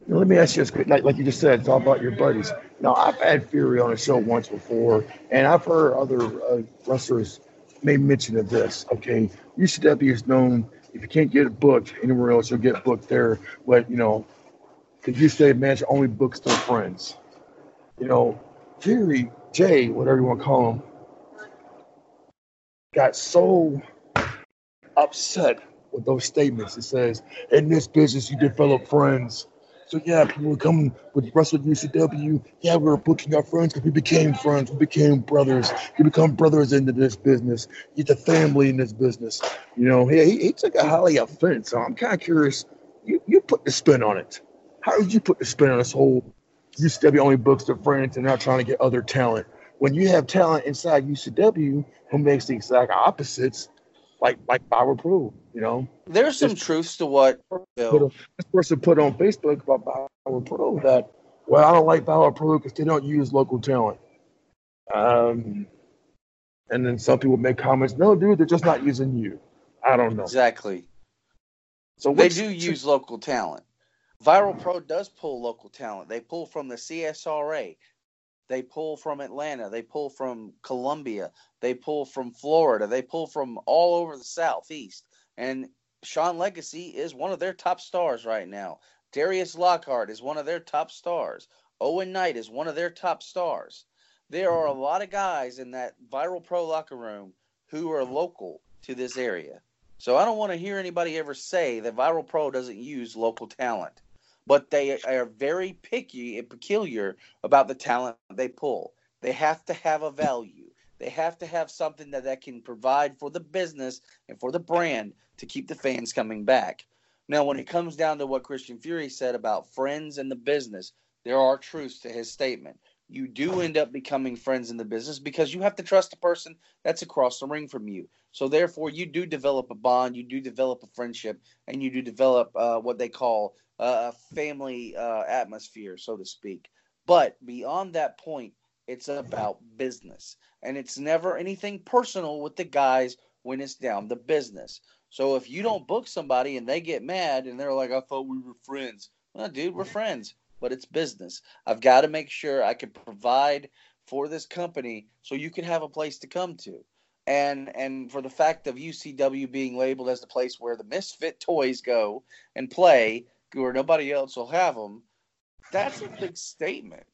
Let me ask you this: like, like you just said, it's all about your buddies. Now, I've had Fury on a show once before, and I've heard other uh, wrestlers make mention of this. Okay, UCW is known if you can't get booked anywhere else, you'll get booked there. But you know, you say match only books their friends. You know, Fury Jay, whatever you want to call him, got so upset with those statements. It says, in this business, you develop friends. So, yeah, people were coming with Russell UCW. Yeah, we were booking our friends because we became friends. We became brothers. We become brothers into this business. It's a family in this business. You know, he, he, he took a highly offense. So I'm kind of curious. You, you put the spin on it. How did you put the spin on this whole UCW only books their friends and not trying to get other talent? When you have talent inside UCW who makes the exact opposites, like like Viral Pro, you know. There's some truths to what Bill. this person put on Facebook about Viral Pro that, well, I don't like Viral Pro because they don't use local talent. Um, and then some people make comments, no, dude, they're just not using you. I don't know. Exactly. So They do use local talent. Viral Pro does pull local talent. They pull from the CSRA. They pull from Atlanta. They pull from Columbia. They pull from Florida. They pull from all over the Southeast. And Sean Legacy is one of their top stars right now. Darius Lockhart is one of their top stars. Owen Knight is one of their top stars. There are a mm-hmm. lot of guys in that Viral Pro locker room who are local to this area. So I don't want to hear anybody ever say that Viral Pro doesn't use local talent, but they are very picky and peculiar about the talent they pull. They have to have a value. They have to have something that, that can provide for the business and for the brand to keep the fans coming back. Now, when it comes down to what Christian Fury said about friends and the business, there are truths to his statement. You do end up becoming friends in the business because you have to trust a person that's across the ring from you. So therefore, you do develop a bond, you do develop a friendship, and you do develop uh, what they call uh, a family uh, atmosphere, so to speak. But beyond that point, it's about business, and it's never anything personal with the guys when it's down to business. So if you don't book somebody and they get mad and they're like, "I thought we were friends," well, dude, we're friends, but it's business. I've got to make sure I can provide for this company so you can have a place to come to and and for the fact of UCW being labeled as the place where the misfit toys go and play, where nobody else will have them, that's a big statement.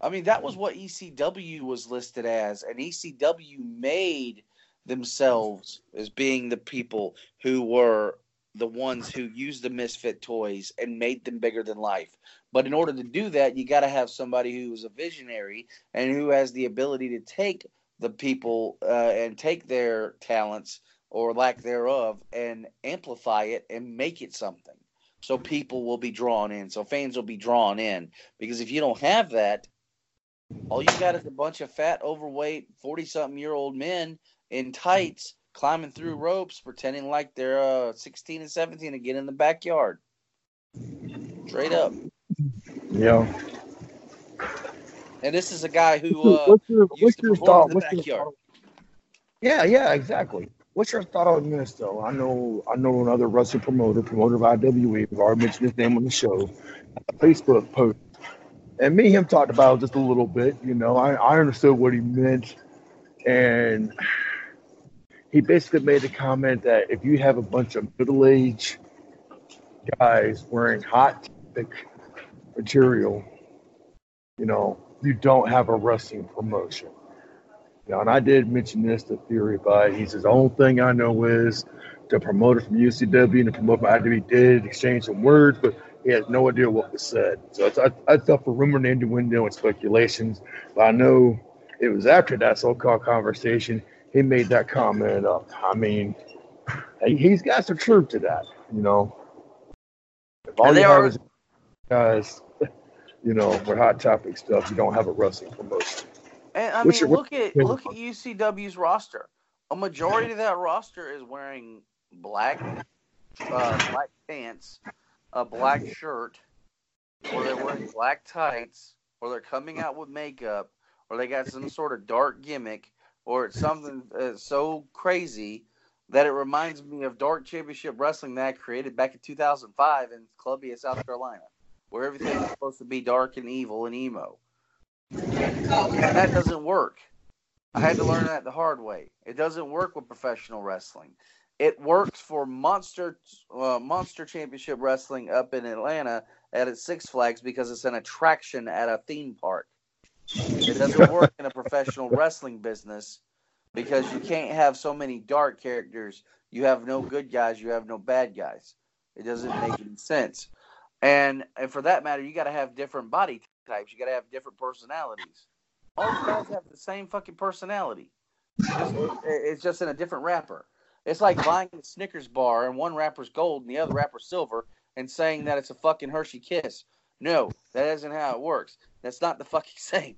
I mean, that was what ECW was listed as, and ECW made themselves as being the people who were the ones who used the misfit toys and made them bigger than life. But in order to do that, you got to have somebody who is a visionary and who has the ability to take the people uh, and take their talents or lack thereof and amplify it and make it something. So people will be drawn in. So fans will be drawn in. Because if you don't have that, all you got is a bunch of fat, overweight, 40 something year old men in tights climbing through ropes, pretending like they're uh, 16 and 17 to get in the backyard. Straight up. Yeah. And this is a guy who uh, what's your, used what's to your perform thought? in the What's your backyard. thought? Yeah, yeah, exactly. What's your thought on this though? I know I know another wrestling promoter, promoter of IWE, we've already mentioned his name on the show, a Facebook post. And me and him talked about it just a little bit, you know. I, I understood what he meant. And he basically made the comment that if you have a bunch of middle aged guys wearing hot topic material, you know, you don't have a wrestling promotion. You know, and I did mention this to Fury, but he says the only thing I know is the promoter from UCW and the promoter from IWE did exchange some words, but he has no idea what was said. So it's, I, I thought for rumor and innuendo and speculations, but I know it was after that so-called conversation he made that comment up. I mean, he- he's got some truth to that, you know. If all And they are- is guys, you know, for hot topic stuff, you don't have a wrestling promotion. And I mean, your- look at look at UCW's roster. A majority of that roster is wearing black uh, black pants, a black shirt, or they're wearing black tights, or they're coming out with makeup, or they got some sort of dark gimmick, or it's something uh, so crazy that it reminds me of Dark Championship Wrestling that I created back in 2005 in Columbia, South Carolina, where everything was supposed to be dark and evil and emo. And that doesn't work. I had to learn that the hard way. It doesn't work with professional wrestling. It works for monster uh, monster championship wrestling up in Atlanta at its Six Flags because it's an attraction at a theme park. It doesn't work in a professional [laughs] wrestling business because you can't have so many dark characters. You have no good guys. You have no bad guys. It doesn't make any sense. And, and for that matter, you got to have different body types. You got to have different personalities. All these guys have the same fucking personality. It's, it's just in a different wrapper. It's like buying a Snickers bar and one wrapper's gold and the other wrapper's silver and saying that it's a fucking Hershey Kiss. No, that isn't how it works. That's not the fucking [laughs] same.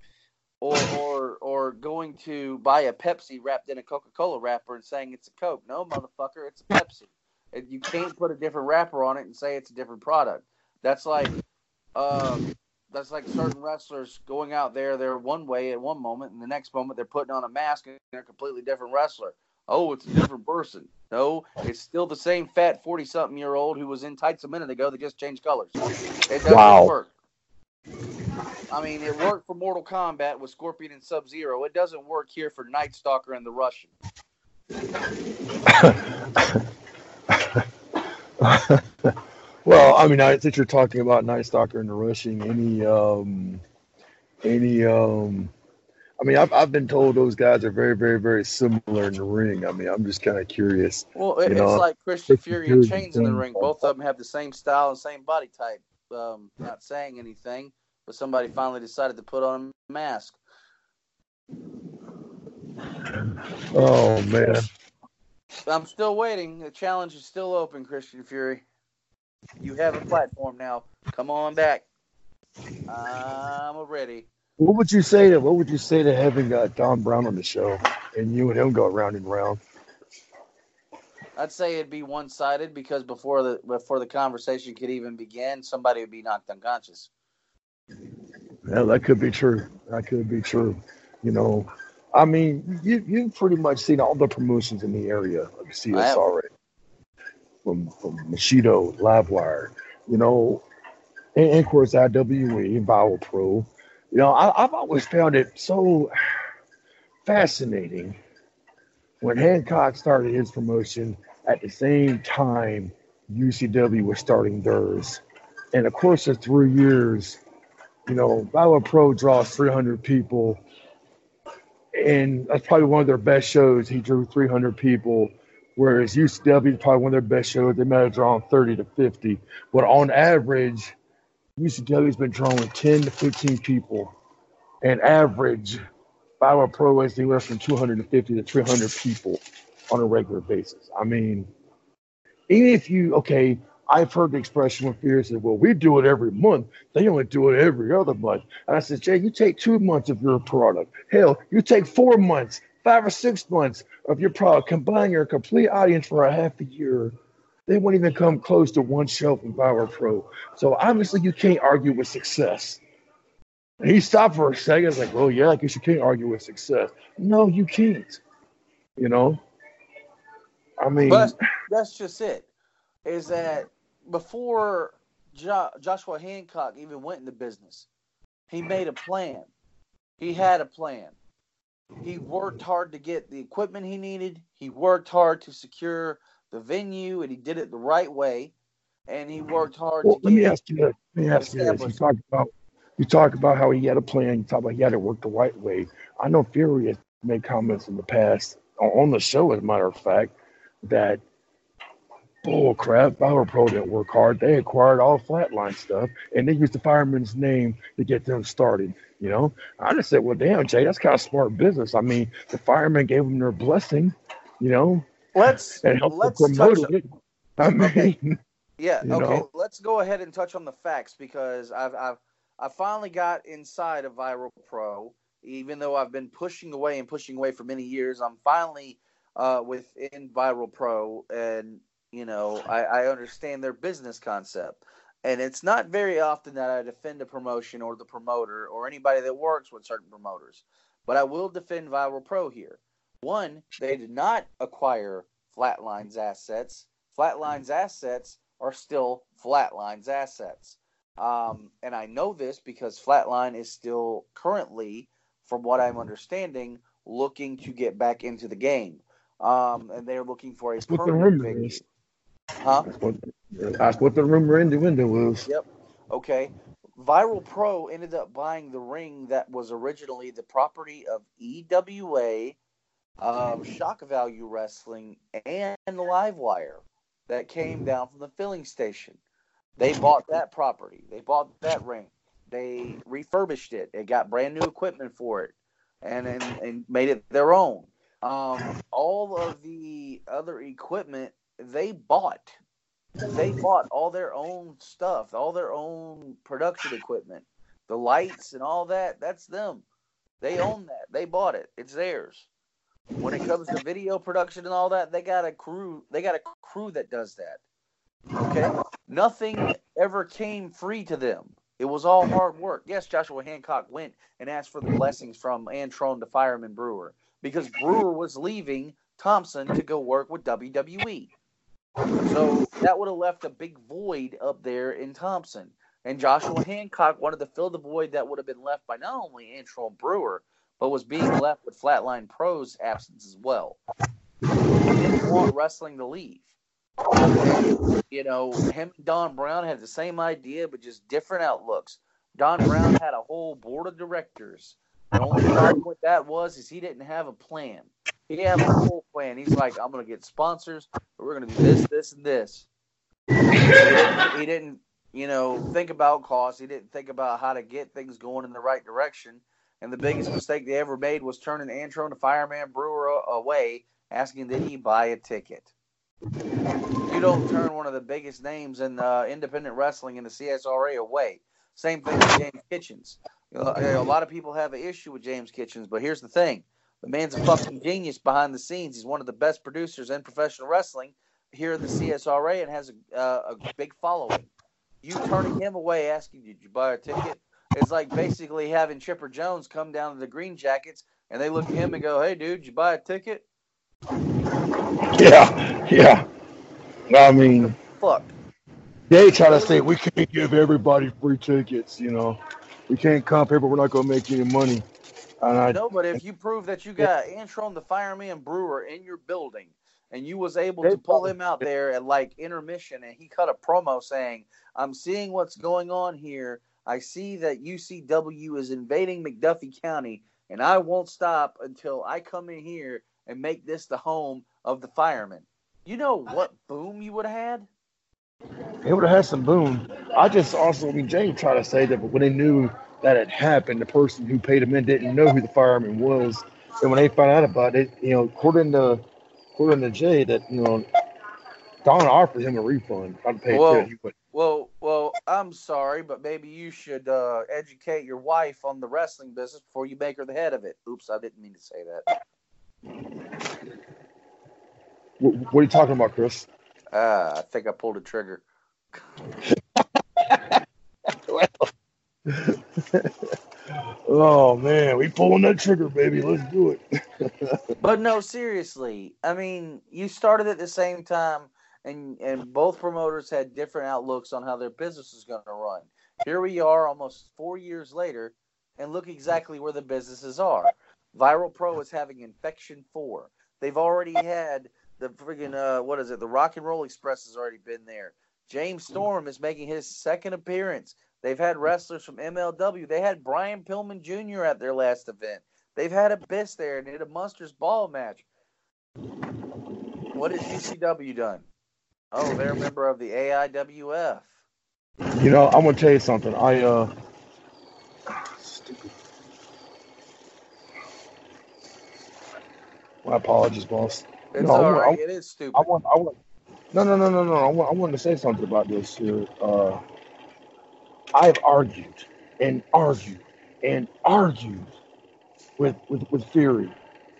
Or or or going to buy a Pepsi wrapped in a Coca Cola wrapper and saying it's a Coke. No, motherfucker, it's a Pepsi. You can't put a different wrapper on it and say it's a different product. That's like um, that's like certain wrestlers going out there, they're one way at one moment, and the next moment they're putting on a mask and they're a completely different wrestler. Oh, it's a different person. No, it's still the same fat forty something year old who was in tights a minute ago. They just changed colors. It doesn't Wow. work. I mean, it worked for Mortal Kombat with Scorpion and Sub Zero. It doesn't work here for Night Stalker and the Russian. [laughs] [laughs] well, I mean, I think you're talking about Night Stalker and the Rushing. Any, um, any, um, I mean, I've, I've been told those guys are very, very, very similar in the ring. I mean, I'm just kind of curious. Well, it, it's know? like Christian Christian Fury and Chains in the ring. Both of them have the same style and same body type. Um, not saying anything, but somebody finally decided to put on a mask. Oh man, I'm still waiting. The challenge is still open, Christian Fury. You have a platform now. Come on back. I'm ready. what would you say to what would you say to having uh, Don Brown on the show and you and him go round and round? I'd say it'd be one sided because before the before the conversation could even begin, somebody would be knocked unconscious. Yeah, that could be true. That could be true. You know, I mean, you you've pretty much seen all the promotions in the area of CS I have. already, from from Machido, Livewire, you know, and, and of course IWE Bio Pro. You know, I, I've always found it so fascinating when Hancock started his promotion at the same time UCW was starting theirs, and of course, of three years you know, Viral Pro draws 300 people, and that's probably one of their best shows. He drew 300 people, whereas UCW is probably one of their best shows. They might have drawn 30 to 50, but on average, UCW has been drawing 10 to 15 people, and average Viral Pro is anywhere from 250 to 300 people on a regular basis. I mean, even if you okay, I've heard the expression when Fear said, "Well, we do it every month. They only do it every other month." And I said, "Jay, you take two months of your product. Hell, you take four months, five or six months of your product. Combine your complete audience for a half a year. They won't even come close to one show from Viral Pro. So obviously, you can't argue with success." And he stopped for a second. I was like, well, yeah, I guess you can't argue with success." No, you can't. You know. I mean, But that's just it. Is that before jo- Joshua Hancock even went into business, he made a plan. He had a plan. He worked hard to get the equipment he needed. He worked hard to secure the venue, and he did it the right way. And he worked hard Well, to let me ask you this. Let me ask you this. You talk about you talk about how he had a plan. You talk about he had it work the right way. I know Fury has made comments in the past on the show, as a matter of fact, that bull crap. Viral Pro didn't work hard. They acquired all flatline stuff, and they used the fireman's name to get them started. You know, I just said, well, damn, Jay, that's kind of smart business. I mean, the firemen gave them their blessing. You know, let's and helped let's promote touch- it. I mean, [laughs] Yeah. Okay. know? Let's go ahead and touch on the facts because I've I've I finally got inside of Viral Pro, even though I've been pushing away and pushing away for many years. I'm finally uh, within Viral Pro, and you know, I, I understand their business concept. And it's not very often that I defend a promotion or the promoter or anybody that works with certain promoters, but I will defend Viral Pro here. One, they did not acquire Flatline's assets. Flatline's assets are still Flatline's assets. Um, and I know this because Flatline is still currently, from what I'm understanding, looking to get back into the game. Um, and they're looking for a permanent is. Huh? That's what, that's what the rumor in the window was. Yep. Okay. Viral Pro ended up buying the ring that was originally the property of EWA, um, Shock Value Wrestling, and Livewire that came down from the filling station. They bought that property. They bought that ring. They refurbished it. They got brand new equipment for it, and and, and made it their own. Um, all of the other equipment they bought. They bought all their own stuff, all their own production equipment, the lights and all that. That's them. They own that. They bought it. It's theirs. When it comes to video production and all that, they got a crew. They got a crew that does that. Okay. Nothing ever came free to them. It was all hard work. Yes, Joshua Hancock went and asked for the blessings from Antron to Fireman Brewer because Brewer was leaving Thomson to go work with WWE. So that would have left a big void up there in Thomson. And Joshua Hancock wanted to fill the void that would have been left by not only Antron Brewer, but was being left with Flatline Pro's absence as well. He didn't want wrestling to leave. You know, him and Don Brown had the same idea, but just different outlooks. Don Brown had a whole board of directors. The only problem with that was is he didn't have a plan. He had a whole plan. He's like, I'm gonna get sponsors. We're gonna do this, this, and this. He didn't, you know, think about costs. He didn't think about how to get things going in the right direction. And the biggest mistake they ever made was turning Antron to Fireman Brewer away, asking did he buy a ticket. You don't turn one of the biggest names in uh, independent wrestling in the CSRA away. Same thing with James Kitchens. You know, a lot of people have an issue with James Kitchens, but here's the thing: the man's a fucking genius behind the scenes. He's one of the best producers in professional wrestling here in the CSRA and has a, uh, a big following. You turning him away, asking, "Did you buy a ticket?" It's like basically having Chipper Jones come down to the Green Jackets and they look at him and go, "Hey, dude, did you buy a ticket?" Yeah, yeah. I mean, Fuck. they try to say we can't give everybody free tickets. You know, we can't come here, but we're not going to make any money. And I, No, but if you prove that you got Antron the Fireman Brewer in your building and you was able to pull him out there at like intermission and he cut a promo saying, I'm seeing what's going on here. I see that UCW is invading McDuffie County and I won't stop until I come in here and make this the home of the firemen. You know what boom you would have had? It would have had some boom. I just also, I mean, Jay tried to say that, but when they knew that had happened, the person who paid him in didn't know who the fireman was. And when they found out about it, you know, according to according to Jay, that you know, Don offered him a refund. I'd pay Well, it. He well, well, I'm sorry, but maybe you should uh, educate your wife on the wrestling business before you make her the head of it. Oops, I didn't mean to say that. what, what are you talking about, Chris? Uh, I think I pulled a trigger. [laughs] [laughs] [laughs] Oh man, we pulling that trigger, baby. Let's do it. [laughs] But no, seriously. I mean, you started at the same time, and and both promoters had different outlooks on how their business is going to run. Here we are, almost four years later, and look exactly where the businesses are. Viral Pro is having Infection Four. They've already had the friggin' uh, what is it? The Rock and Roll Express has already been there. James Storm is making his second appearance. They've had wrestlers from MLW. They had Brian Pillman Jr. at their last event. They've had Abyss there and had a Monsters Ball match. What has UCW done? Oh, they're a member of the AIWF. You know, I'm gonna tell you something. I uh, stupid. My apologies, boss. It's No, all right. I- It is stupid. I want, I want. No, no, no, no, no. I want, I wanted to say something about this here. Uh, I've argued and argued and argued with with, with Fury.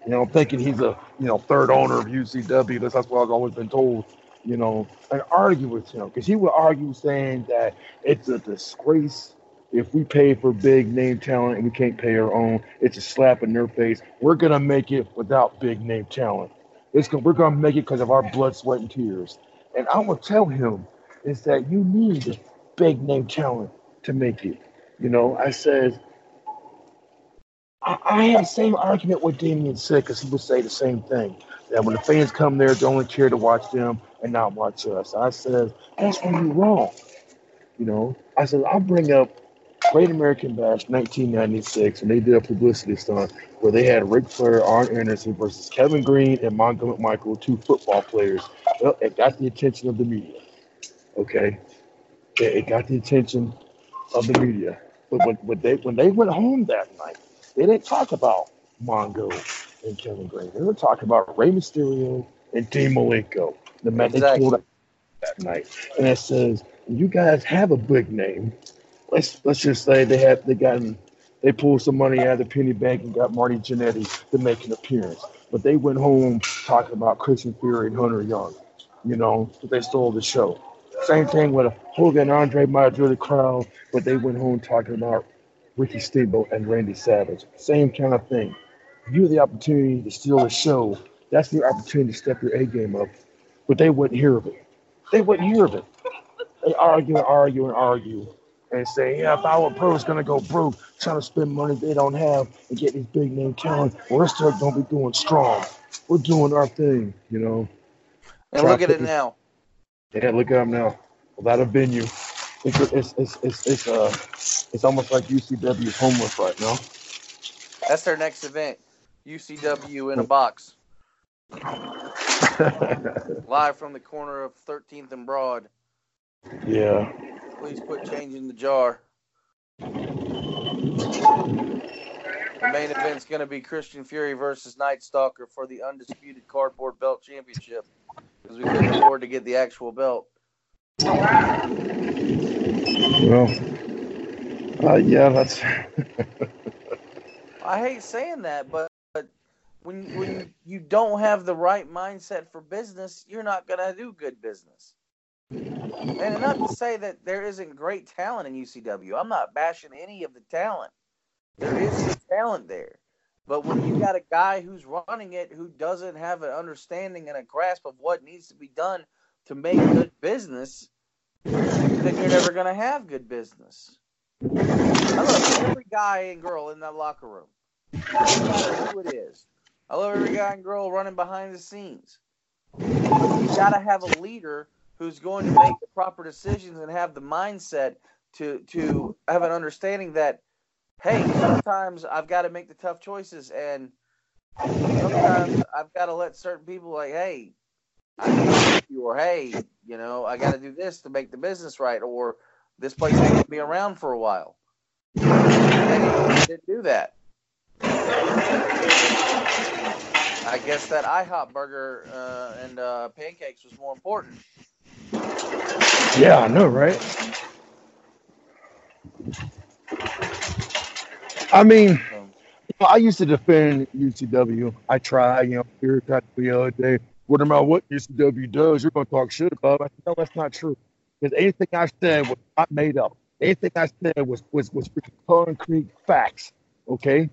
You know, thinking he's a you know third owner of UCW. That's, that's what I've always been told. You know, and argue with him because he would argue saying that it's a disgrace if we pay for big name talent and we can't pay our own. It's a slap in their face. We're gonna make it without big name talent. It's gonna, we're gonna make it because of our blood, sweat, and tears. And I will tell him is that you need big name talent to make it. You know, I said I, I had the same argument with Damien said because he would say the same thing. That when the fans come there, they only care to watch them and not watch us. I said, that's where you're wrong. You know, I said, I'll bring up Great American Bash 1996 when they did a publicity stunt where they had Ric Flair, Arn Anderson versus Kevin Greene and Mongo McMichael, two football players. Well, it got the attention of the media. Okay. It got the attention of the media. But when, when they when they went home that night, they didn't talk about Mongo and Kevin Greene. They were talking about Rey Mysterio and Dean Malenko. The man they Exactly. pulled up that night. And it says, you guys have a big name. Let's let's just say they had they got they pulled some money out of the penny bank and got Marty Jannetty to make an appearance. But they went home talking about Christian Fury and Hunter Young. You know, they stole the show. Same thing with Hogan and Andre drew the crowd, but they went home talking about Ricky Steamboat and Randy Savage. Same kind of thing. You have the opportunity to steal the show. That's your opportunity to step your A game up. But they wouldn't hear of it. They wouldn't hear of it. They argue and argue and argue and say, yeah, if our pro's going to go broke trying to spend money they don't have and get these big name talent, we're still going to be doing strong. We're doing our thing, you know. And Try look at it now. Yeah, look at them now. Without a venue. It's, it's, it's, it's, it's, uh, it's almost like UCW is homeless right now. That's their next event. UCW in a box. [laughs] Live from the corner of 13th and Broad. yeah. Please put change in the jar. The main event's going to be Christian Fury versus Night Stalker for the undisputed cardboard belt championship because we couldn't afford to get the actual belt. Well, uh, yeah, that's. [laughs] I hate saying that, but, but when when you don't have the right mindset for business, you're not going to do good business. And not to say that there isn't great talent in UCW. I'm not bashing any of the talent. There is talent there. But when you got a guy who's running it who doesn't have an understanding and a grasp of what needs to be done to make good business, then you're never going to have good business. I love every guy and girl in that locker room. No matter who it is. I love every guy and girl running behind the scenes. You got to have a leader who's going to make the proper decisions and have the mindset to to have an understanding that hey, sometimes I've got to make the tough choices and sometimes I've got to let certain people like, hey, I you or hey, you know, I got to do this to make the business right or this place ain't to be around for a while. He didn't do that. I guess that IHOP burger uh, and uh, pancakes was more important. Yeah, I know, right? I mean, um, you know, I used to defend UCW. I try, you know, here got the other day. What about what UCW does? You're going to talk shit about. it. I said, no, that's not true. Because anything I said was not made up. Anything I said was was was concrete facts. Okay,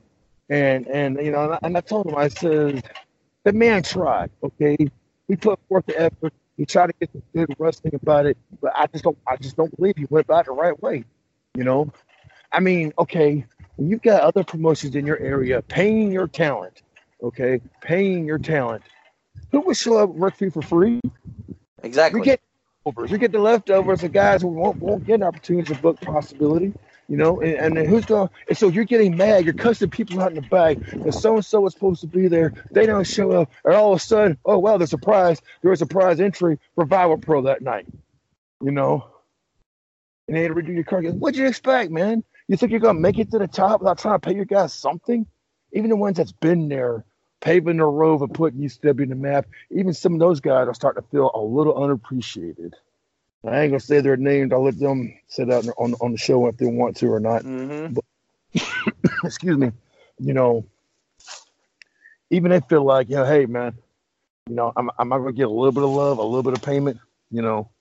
and and you know, and I, and I told him, I said, the man tried. Okay, he put forth the effort. He tried to get some good wrestling about it, but I just don't. I just don't believe he went about it the right way. You know, I mean, okay, when you've got other promotions in your area paying your talent, okay, paying your talent, who would show up work for you for free? Exactly. You get leftovers. You get the leftovers of guys who won't, won't get an opportunity to book possibility. You know, and, and then who's going? And so you're getting mad. You're cussing people out in the back. And so and so was supposed to be there. They don't show up. And all of a sudden, oh well, the surprise. There was a surprise entry for Viral Pro that night. You know, and they had to redo your card. What'd you expect, man? You think you're gonna make it to the top without trying to pay your guys something? Even the ones that's been there, paving the road and putting UCW in the map. Even some of those guys are starting to feel a little unappreciated. I ain't gonna say their names. I'll let them sit out on on the show if they want to or not. Mm-hmm. [coughs] Excuse me. You know, even they feel like, you know, hey man, you know, I'm I'm not gonna get a little bit of love, a little bit of payment. You know,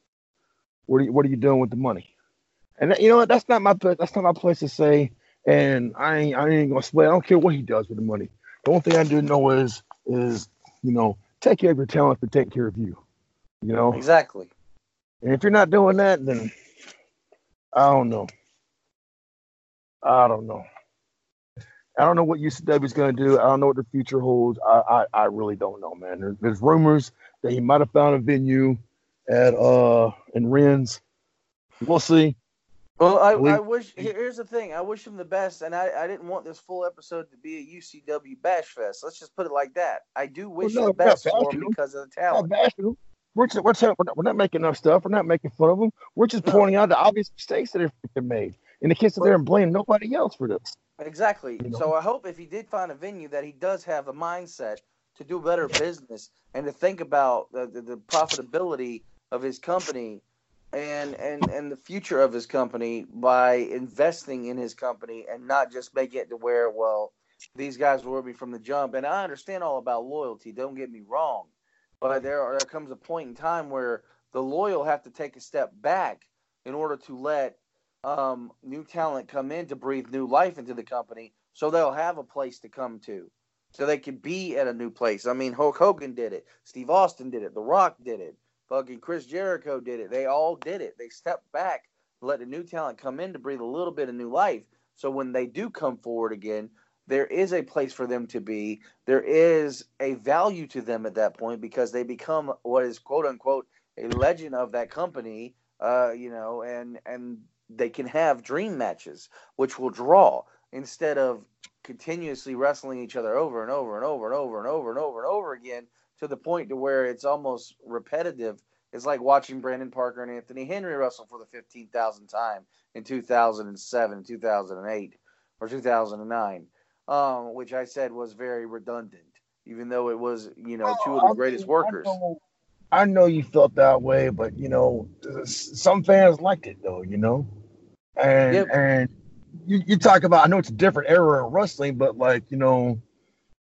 what are you what are you doing with the money? And that, you know what? That's not my that's not my place to say. And I ain't I ain't gonna sweat. I don't care what he does with the money. The only thing I do know is is you know take care of your talent, but take care of you. You know, Exactly. and if you're not doing that, then I don't know. I don't know. I don't know what UCW is going to do. I don't know what the future holds. I, I, I really don't know, man. There, there's rumors that he might have found a venue at uh in Wrens. We'll see. Well, I, We- I wish. Here's the thing. I wish him the best, and I, I didn't want this full episode to be a UCW bash fest. Let's just put it like that. I do wish no, the best for him because of the talent. We're, just, we're, telling- we're, not, we're not making up stuff. We're not making fun of them. We're just pointing out the obvious mistakes that been made. And they can't sit there and blame nobody else for this. Exactly. You know? So I hope if he did find a venue that he does have a mindset to do better business and to think about the, the, the profitability of his company and, and and the future of his company by investing in his company and not just make it to where well these guys were me from the jump. And I understand all about loyalty don't get me wrong. But there are, there comes a point in time where the loyal have to take a step back in order to let um, new talent come in to breathe new life into the company so they'll have a place to come to so they can be at a new place. I mean hulk hogan did it. Steve austin did it. The rock did it fucking chris jericho did it. They all did it. They stepped back let the new talent come in to breathe a little bit of new life. So when they do come forward again there is a place for them to be. There is a value to them at that point because they become what is quote unquote a legend of that company uh, you know, and and they can have dream matches, which will draw instead of continuously wrestling each other over and over and over and over and over and over and over again to the point to where it's almost repetitive. It's like watching Brandon Parker and Anthony Henry wrestle for the fifteen thousandth time in two thousand and seven, two thousand and eight, or two thousand and nine, um, which I said was very redundant, even though it was you know two of the greatest workers. I know you felt that way, but you know, some fans liked it though, you know. And Yep. and you, you talk about I know it's a different era of wrestling, but like, you know,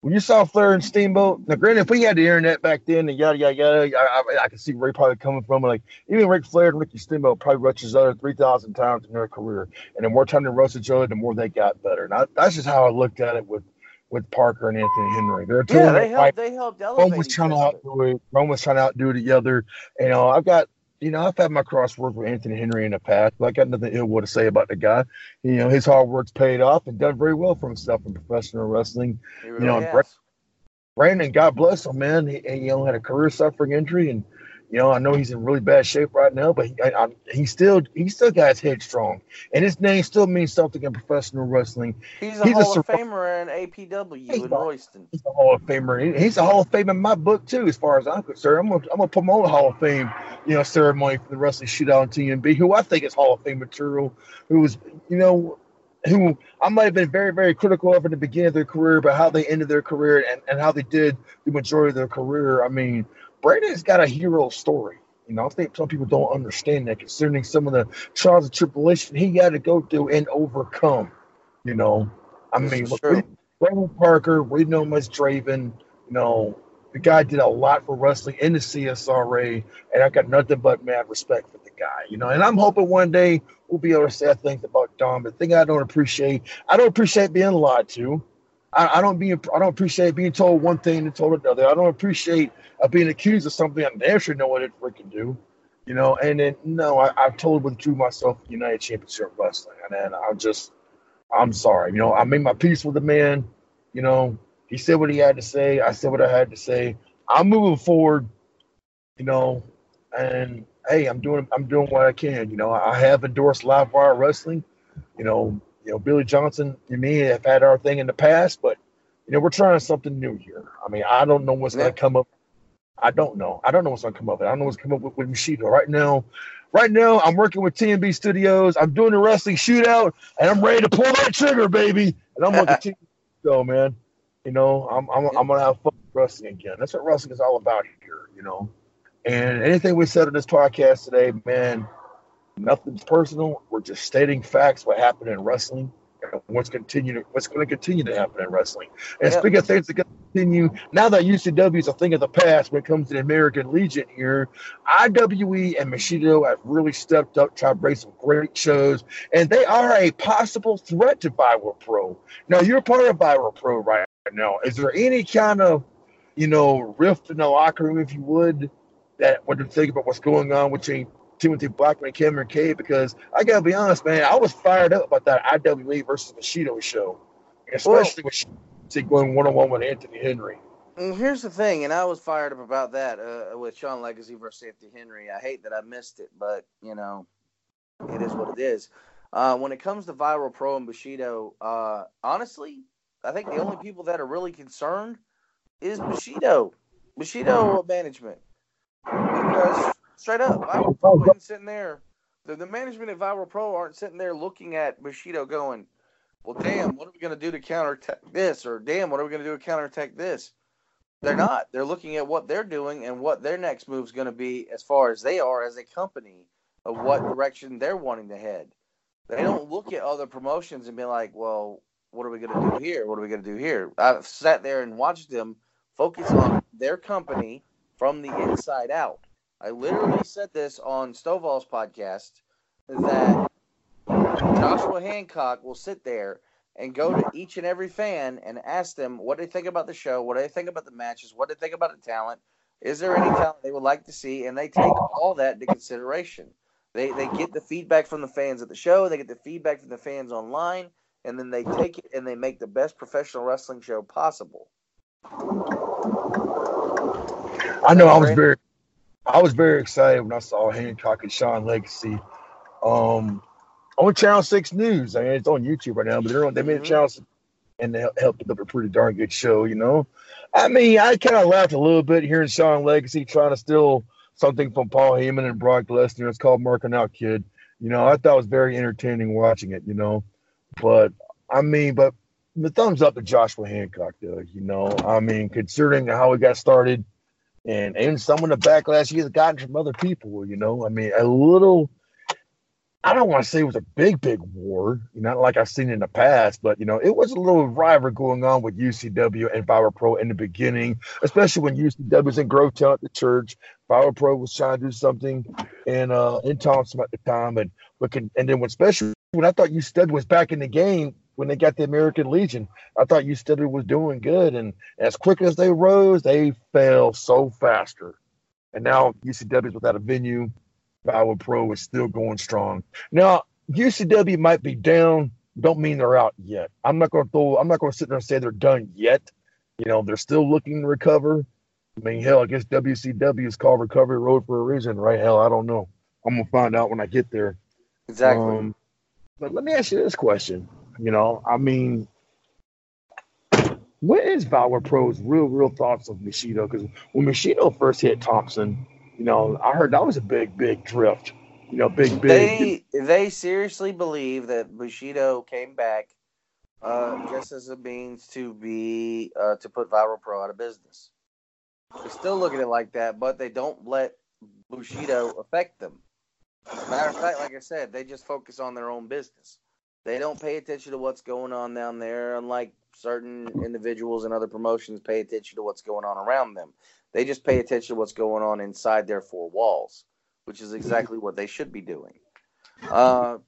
when you saw Flair and Steamboat, now granted if we had the internet back then and yada yada yada, I, I, I can see where you're probably coming from. Like even Ric Flair and Ricky Steamboat probably wrestled each other three thousand times in their career. And the more time they wrestled each other, the more they got better. And I, that's just how I looked at it with with Parker and Anthony Henry. They're two Yeah, they helped. They helped one was trying to outdo it. One was trying to outdo the other. You uh, know, I've got, you know, I've had my crosswork with Anthony Henry in the past, but I got nothing ill will to say about the guy. You know, his hard work's paid off and done very well for himself in professional wrestling. He You know, Brandon, God bless him, man. He, he, you know, had a career suffering injury, and you know, I know he's in really bad shape right now, but he, I, I, he still, he still got his head strong, and his name still means something in professional wrestling. He's a He's a Hall of Famer in APW He's in a- Royston. He's a Hall of Famer. He's a Hall of Fame in my book too, as far as I'm concerned. I'm gonna, I'm gonna promote a Hall of Fame, you know, ceremony for the wrestling shootout on TMB, who I think is Hall of Fame material. Who was, you know, who I might have been very, very critical of in the beginning of their career, but how they ended their career and, and how they did the majority of their career. I mean, Brandon's got a hero story. You know, I think some people don't understand that, considering some of the trials and tribulations he had to go through and overcome. You know, I This mean, look, we- Brandon Parker, we know him as Draven. You know, the guy did a lot for wrestling in the CSRA, and I got nothing but mad respect for the guy. You know, and I'm hoping one day we'll be able to say things about Dom. The thing I don't appreciate, I don't appreciate being lied to. I, I don't be, I don't appreciate being told one thing and told another. I don't appreciate uh, being accused of something I damn sure know what it freaking do. You know, and then no, I, I totally withdrew myself from United Championship Wrestling, and then I'm just, I'm sorry. You know, I made my peace with the man. You know, he said what he had to say. I said what I had to say. I'm moving forward. You know, and hey, I'm doing, I'm doing what I can. You know, I have endorsed live wire wrestling. You know, you know, Billy Johnson and me have had our thing in the past, but you know, we're trying something new here. I mean, I don't know what's Yeah. gonna come up. I don't know. I don't know what's gonna come up. With. I don't know what's come up with, with Bushido right now. Right now, I'm working with TMB Studios. I'm doing a wrestling shootout, and I'm ready to pull that trigger, baby. And I'm gonna continue go, man. You know, I'm I'm, I'm gonna have fun wrestling again. That's what wrestling is all about here. You know, And anything we said on this podcast today, man, nothing's personal. We're just stating facts. What happened in wrestling, what's continue to, what's going to continue to happen in wrestling. And Yeah. speaking of things that continue, now that UCW is a thing of the past when it comes to the American Legion here, IWE and Bushido have really stepped up, tried to bring some great shows, and they are a possible threat to Viral Pro. Now you're part of Viral Pro right now. Is there any kind of you know, rift in the locker room, if you would, that what to think about what's going on between Timothy Blackman and Cameron Cave? Because I gotta be honest, man, I was fired up about that IWA versus Bushido show, especially with Shotzi going one on one with Anthony Henry. Here's the thing, and I was fired up about that uh, with Sean Legacy versus Anthony Henry. I hate that I missed it, but you know, it is what it is. Uh, when it comes to Viral Pro and Bushido, uh, honestly, I think the only people that are really concerned is Bushido, Bushido management, because straight up, Viral Pro isn't sitting there. The, the management at Viral Pro aren't sitting there looking at Bushido going, "Well, damn, what are we going to do to counterattack this?" or "Damn, what are we going to do to counterattack this?" They're not. They're looking at what they're doing and what their next move is going to be as far as they are as a company of what direction they're wanting to head. They don't look at other promotions and be like, well, what are we going to do here? What are we going to do here? I've sat there and watched them focus on their company from the inside out. I literally said this on Stovall's podcast that Joshua Hancock will sit there and go to each and every fan and ask them what they think about the show, what they think about the matches, what they think about the talent. Is there any talent they would like to see? And they take all that into consideration. They they get the feedback from the fans at the show, they get the feedback from the fans online, and then they take it and they make the best professional wrestling show possible. I know I was very, I was very excited when I saw Hancock and Sean Legacy. Um, on Channel Six News. I mean, it's on YouTube right now, but they're on. They made a Channel and they helped put up a pretty darn good show. You know, I mean, I kind of laughed a little bit hearing Sean Legacy trying to steal something from Paul Heyman and Brock Lesnar. It's called "Marking Out Kid." You know, I thought it was very entertaining watching it. You know, but I mean, but the thumbs up to Joshua Hancock, though. You know, I mean, considering how he got started, and and some of the backlash he's gotten from other people. You know, I mean, a little. I don't want to say it was a big, big war, not like I've seen in the past, but you know, it was a little rivalry going on with UCW and Viral Pro in the beginning, especially when UCW was in Grovetown at the church. Viral Pro was trying to do something in uh in Thomson at the time, and looking, and then when especially when I thought UCW was back in the game when they got the American Legion, I thought UCW was doing good, and as quick as they rose, they fell so faster. And now UCW is without a venue. Viral Pro is still going strong. Now, UCW might be down, don't mean they're out yet. I'm not going to throw, I'm not going to sit there and say they're done yet. You know, they're still looking to recover. I mean, hell, I guess WCW is called Recovery Road for a reason, right? Hell, I don't know. I'm going to find out when I get there. Exactly. Um, but let me ask you this question. You know, I mean, what is Viral Pro's real, real thoughts of Bushido? Because when Bushido first hit Thomson, you know, I heard that was a big, big drift. You know, big, big. They they seriously believe that Bushido came back uh, just as a means to be uh, to put Viral Pro out of business. They still look at it like that, but they don't let Bushido affect them. Matter of fact, like I said, they just focus on their own business. They don't pay attention to what's going on down there, unlike certain individuals and other promotions pay attention to what's going on around them. They just pay attention to what's going on inside their four walls, which is exactly what they should be doing. Uh,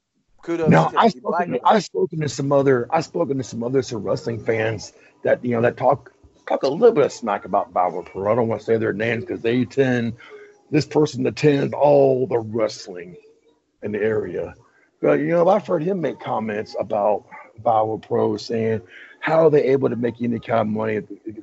kudos to I've spoken, Blackman. I've spoken to some other, I've spoken to some other some wrestling fans that you know that talk talk a little bit of smack about Viral Pro. I don't want to say their names because they attend. This person attends all the wrestling in the area. But you know, I've heard him make comments about Viral Pro, saying how are they able to make any kind of money?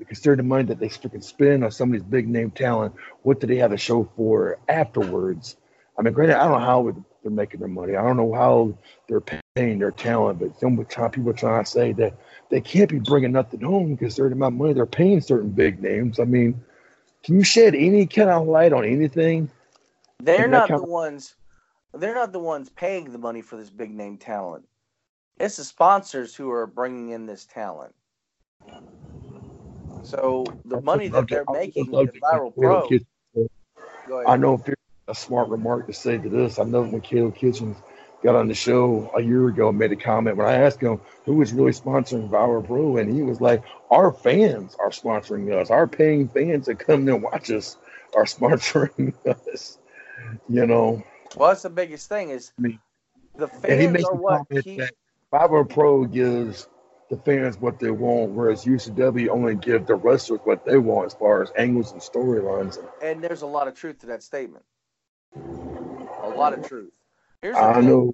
considering the money that they freaking spend on some of these big name talent. What do they have to show for afterwards? I mean, granted, I don't know how they're making their money. I don't know how they're paying their talent, but some time people are trying to say that they can't be bringing nothing home because certain amount of money they're paying certain big names. I mean, can you shed any kind of light on anything? They're not the of- ones. They're not the ones paying the money for this big name talent. It's the sponsors who are bringing in this talent. So the money that they're making with Viral Pro, I know if a smart remark to say to this. I know when Caleb Kitchens got on the show a year ago and made a comment when I asked him who was really sponsoring Viral Pro, and he was like, "Our fans are sponsoring us. Our paying fans that come and watch us are [laughs] sponsoring us." You know, Well, that's the biggest thing is I mean, the fans are what keep. Viral Pro gives the fans what they want, whereas UCW only give the wrestlers what they want as far as angles and storylines. And there's a lot of truth to that statement. A lot of truth. Here's I thing. know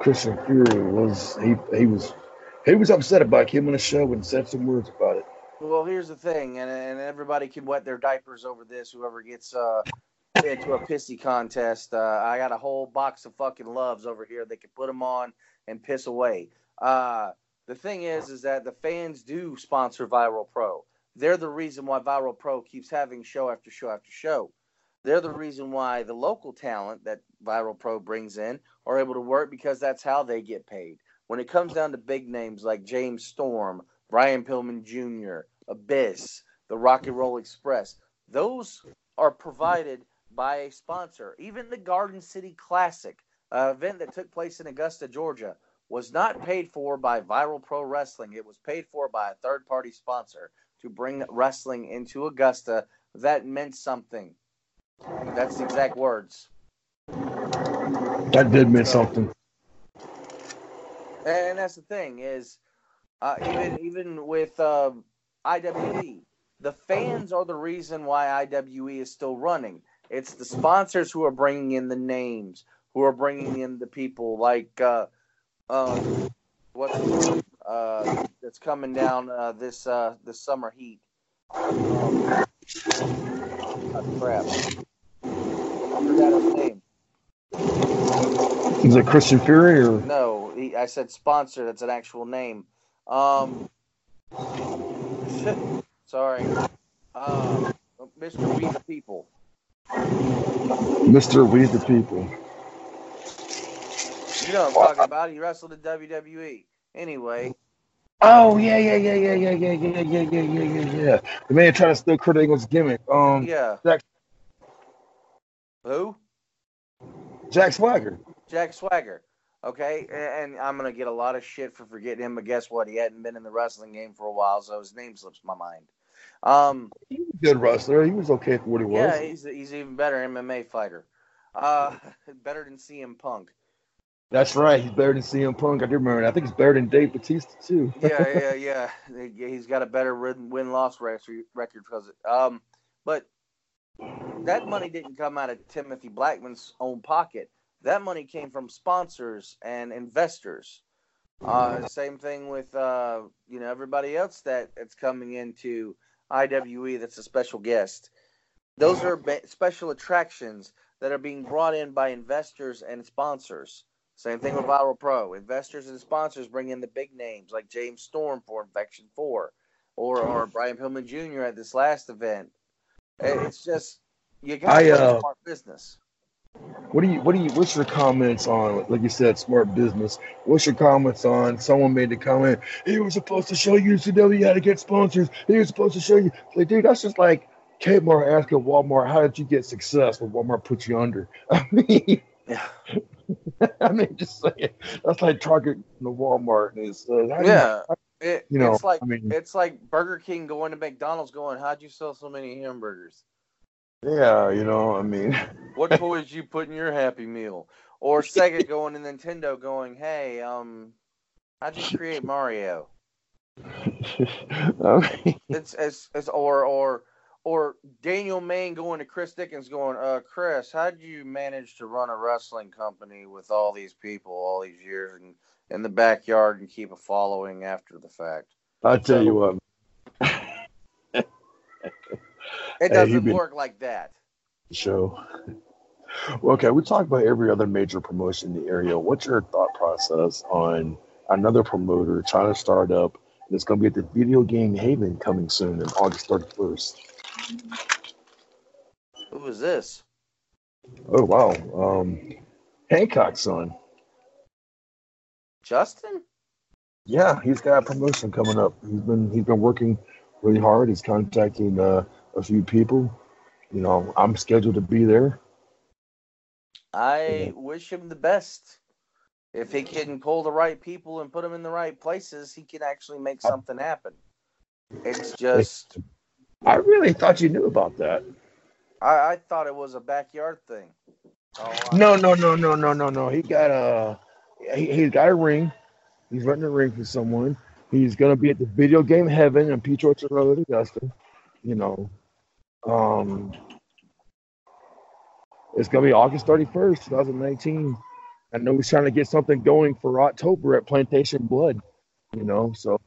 Christian Fury was he he was he was upset about him on the show and said some words about it. Well, here's the thing, and, and everybody can wet their diapers over this. Whoever gets uh, into a pissy contest, uh, I got a whole box of fucking loves over here. They can put them on and piss away. Uh, the thing is, is that the fans do sponsor Viral Pro. They're the reason why Viral Pro keeps having show after show after show. They're the reason why the local talent that Viral Pro brings in are able to work because that's how they get paid. When it comes down to big names like James Storm, Brian Pillman Jr., Abyss, the Rock and Roll Express, those are provided by a sponsor. Even the Garden City Classic, uh, event that took place in Augusta, Georgia, was not paid for by Viral Pro Wrestling. It was paid for by a third party sponsor to bring wrestling into Augusta. That meant something. That's the exact words. That did mean something. And that's the thing is, uh, even even with uh, IWE, the fans are the reason why IWE is still running. It's the sponsors who are bringing in the names, who are bringing in the people like uh, um, what's uh, that's coming down uh, this uh, this summer heat. Um, oh, crap. I forgot his name. Is it Christian Fury or No, he, I said sponsor. That's an actual name. Um, [laughs] sorry. Um, Mr. We the People. Mr. We the People? You know what I'm talking about. He wrestled in WWE. Anyway, Oh yeah, yeah, yeah, yeah, yeah, yeah, yeah, yeah, yeah, yeah, yeah, yeah. The man trying to steal Kurt Angle's gimmick. Um, yeah. Jack Who? Jack Swagger. Jack Swagger. Okay, and I'm gonna get a lot of shit for forgetting him, but guess what? He hadn't been in the wrestling game for a while, so his name slips my mind. Um, Good wrestler. He was okay for what he was. yeah, he's he's even better MMA fighter. Uh, [laughs] better than CM Punk. That's right. He's better than CM Punk. I do remember. I think he's better than Dave Batista too. yeah, yeah, [laughs] yeah. He's got a better win loss record because um, but that money didn't come out of Timothy Blackman's own pocket. That money came from sponsors and investors. Uh, same thing with uh, you know everybody else that that's coming into IWE. That's a special guest. Those are special attractions that are being brought in by investors and sponsors. Same thing with Viral Pro. Investors and sponsors bring in the big names like James Storm for Infection 4 or, or Brian Pillman Jr. at this last event. It's just, you got to uh, smart business. What do you? What do you? What's your comments on? Like you said, smart business. What's your comments on? Someone made the comment. He was supposed to show you CW how to get sponsors. He was supposed to show you. Like, dude, that's just like Kmart asking Walmart, "How did you get success?" When Walmart put you under. [laughs] I mean, Yeah. [laughs] I mean, just saying. That's like Target and the Walmart and it's uh, do you- Yeah. It, you know, it's like I mean- it's like Burger King going to McDonald's going, How'd you sell so many hamburgers? Yeah, you know, I mean, [laughs] What toys you put in your Happy Meal? Or [laughs] Sega going to Nintendo going, Hey, um, how'd you create Mario? [laughs] Mean, It's it's, it's or or or Daniel Main going to Chris Dickens going, uh, Chris, how'd you manage to run a wrestling company with all these people all these years and in the backyard and keep a following after the fact? I'll tell you what, It doesn't been- work like that. show. Well, okay, we talked about every other major promotion in the area. What's your thought process on another promoter trying to start up? And it's going to be at the Video Game Haven coming soon on August 31st. Who is this? Oh, wow. Um, Hancock's son. Justin? Yeah, he's got a promotion coming up. He's been he's been working really hard. He's contacting uh, a few people, You know, I'm scheduled to be there. I wish him the best. If he can pull the right people and put them in the right places, he can actually make something happen. It's just, I really thought you knew about that. I, I thought it was a backyard thing. Oh, I- No, no, no, no, no, no, no. He got a he, he's got a ring. He's renting a ring for someone. He's gonna be at the video game heaven on Peach Orchard Road, Augusta. You know, um, it's gonna be August thirty first, two thousand nineteen. I know he's trying to get something going for October at Plantation Blood. You know, so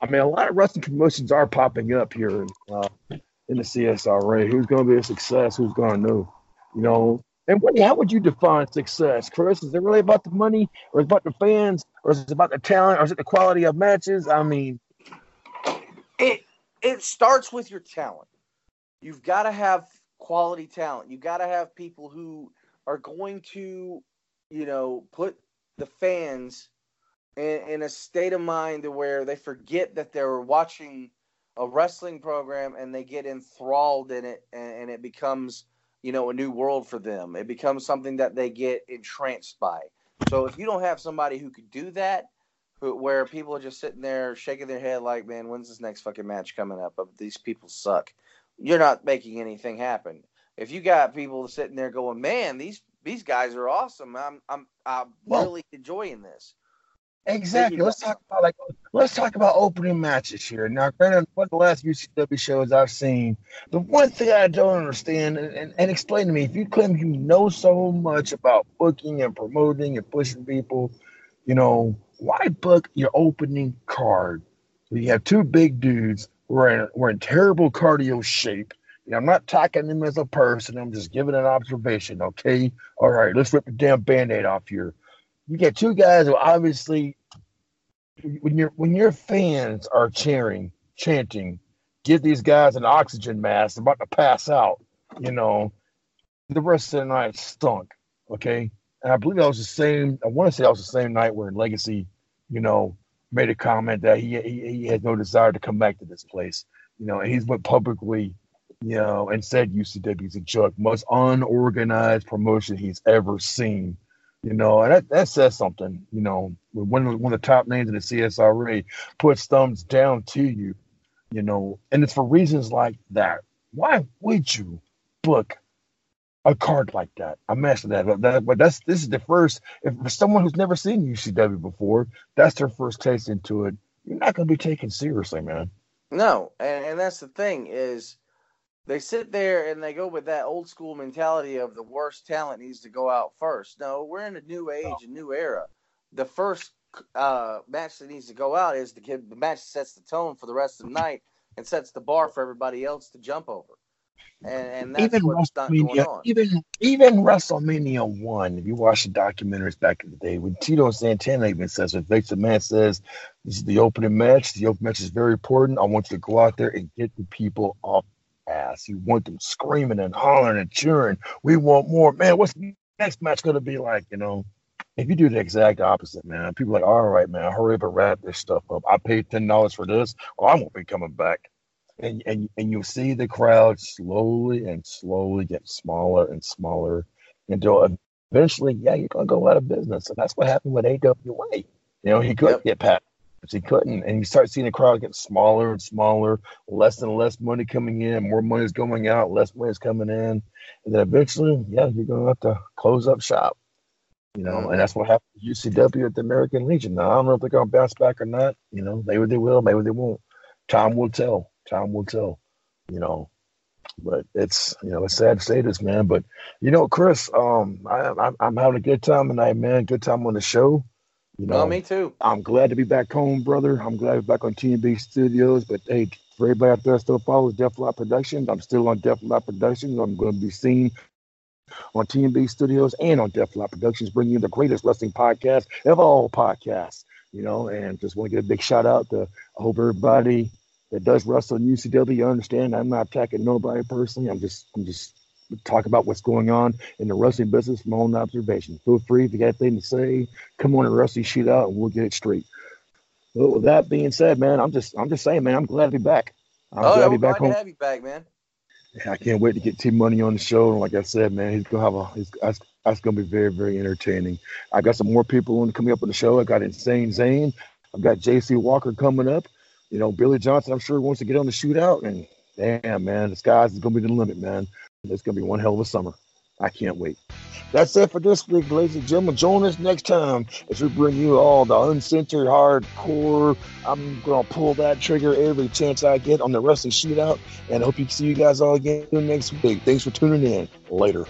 I mean, a lot of wrestling promotions are popping up here in, uh, in the CSRA. Who's gonna be a success? Who's gonna know? You know, and what, how would you define success, Chris? Is it really about the money, or is it about the fans, or is it about the talent, or is it the quality of matches? I mean, it it starts with your talent. You've got to have quality talent. You've got to have people who are going to, you know, put the fans in, in a state of mind where they forget that they're watching a wrestling program and they get enthralled in it and, and it becomes, you know, a new world for them. It becomes something that they get entranced by. So if you don't have somebody who could do that, where people are just sitting there shaking their head like, man, when's this next fucking match coming up? These people suck. You're not making anything happen. If you got people sitting there going, man, these these guys are awesome. I'm I'm I'm Well- really enjoying this. exactly. Let's talk about like let's talk about opening matches here. Now, granted, one of the last UCW shows I've seen, the one thing I don't understand, and, and, and explain to me, if you claim you know so much about booking and promoting and pushing people, you know, why book your opening card? So you have two big dudes who are in, who are in terrible cardio shape. I'm not attacking them as a person. I'm just giving an observation. Okay. All right. Let's rip the damn band-aid off here. You get two guys who obviously when your when your fans are cheering, chanting, give these guys an oxygen mask, about to pass out, you know, the rest of the night stunk. Okay. And I believe that was the same, I want to say that was the same night where Legacy, you know, made a comment that he he, he had no desire to come back to this place. You know, and he's went publicly, you know, and said UCW is a joke, most unorganized promotion he's ever seen. You know, and that, that says something, you know, when one of, the- one of the top names in the CSRA puts thumbs down to you, you know, and it's for reasons like that. Why would you book a card like that? I'm asking that, but, that, but that's this is the first. If for someone who's never seen UCW before, that's their first taste into it. You're not going to be taken seriously, man. No, and, and that's the thing is they sit there and they go with that old school mentality of the worst talent needs to go out first. No, we're in a new age, a new era. The first uh, match that needs to go out is the kid. The match that sets the tone for the rest of the night and sets the bar for everybody else to jump over. And, and even what's not going WrestleMania, even even WrestleMania one. If you watch the documentaries back in the day, when Tito Santana even says, when Vince McMahon says, "This is the opening match. The opening match is very important. I want you to go out there and get the people off ass. You want them screaming and hollering and cheering. We want more, man. What's the next match going to be like? You know." If you do the exact opposite, man, people are like, all right, man, hurry up and wrap this stuff up. I paid ten dollars for this. Well, I won't be coming back and and and you'll see the crowd slowly and slowly get smaller and smaller until eventually, yeah, you're gonna go out of business, and that's what happened with AWA. You know, he couldn't get past, he couldn't, and you start seeing the crowd get smaller and smaller, less and less money coming in, more money is going out, less money is coming in, and then eventually, yeah, you're gonna have to close up shop. You know, and that's what happened to UCW at the American Legion. Now I don't know if they're gonna bounce back or not. You know, maybe they will, maybe they won't. Time will tell. Time will tell. You know, but it's you know it's sad to say this, man. But you know, Chris, um, I, I'm I'm having a good time tonight, man. Good time on the show. You know, Well, me too. I'm glad to be back home, brother. I'm glad to be back on TMB Studios. But hey, for everybody out there that still follows Def Lot Productions, I'm still on Def Lot Productions. I'm going to be seen on TMB Studios and on Def Lot Productions, bringing you the greatest wrestling podcast of all podcasts. You know, and just want to give a big shout out to I hope everybody that does wrestle in UCW you understand. I'm not attacking nobody personally. I'm just I'm just talking about what's going on in the wrestling business from my own observation. Feel free if you got anything to say, come on and wrestling shoot out and we'll get it straight. Well, with that being said, man, I'm just I'm just saying, man, I'm glad to be back. I'm oh, glad to be back home. to have you back, man. I can't wait to get T Money on the show. And like I said, man, he's gonna have a. He's, that's, that's gonna be very, very entertaining. I got some more people on coming up on the show. I got Insane Zane. I've got J.C. Walker coming up. You know, Billy Johnson. I'm sure he wants to get on the shootout. And damn, man, the skies is gonna be the limit, man. It's gonna be one hell of a summer. I can't wait. That's it for this week, ladies and gentlemen. Join us next time as we bring you all the uncensored hardcore. I'm gonna pull that trigger every chance I get on the wrestling shootout, and I hope you see you guys all again next week. Thanks for tuning in. Later.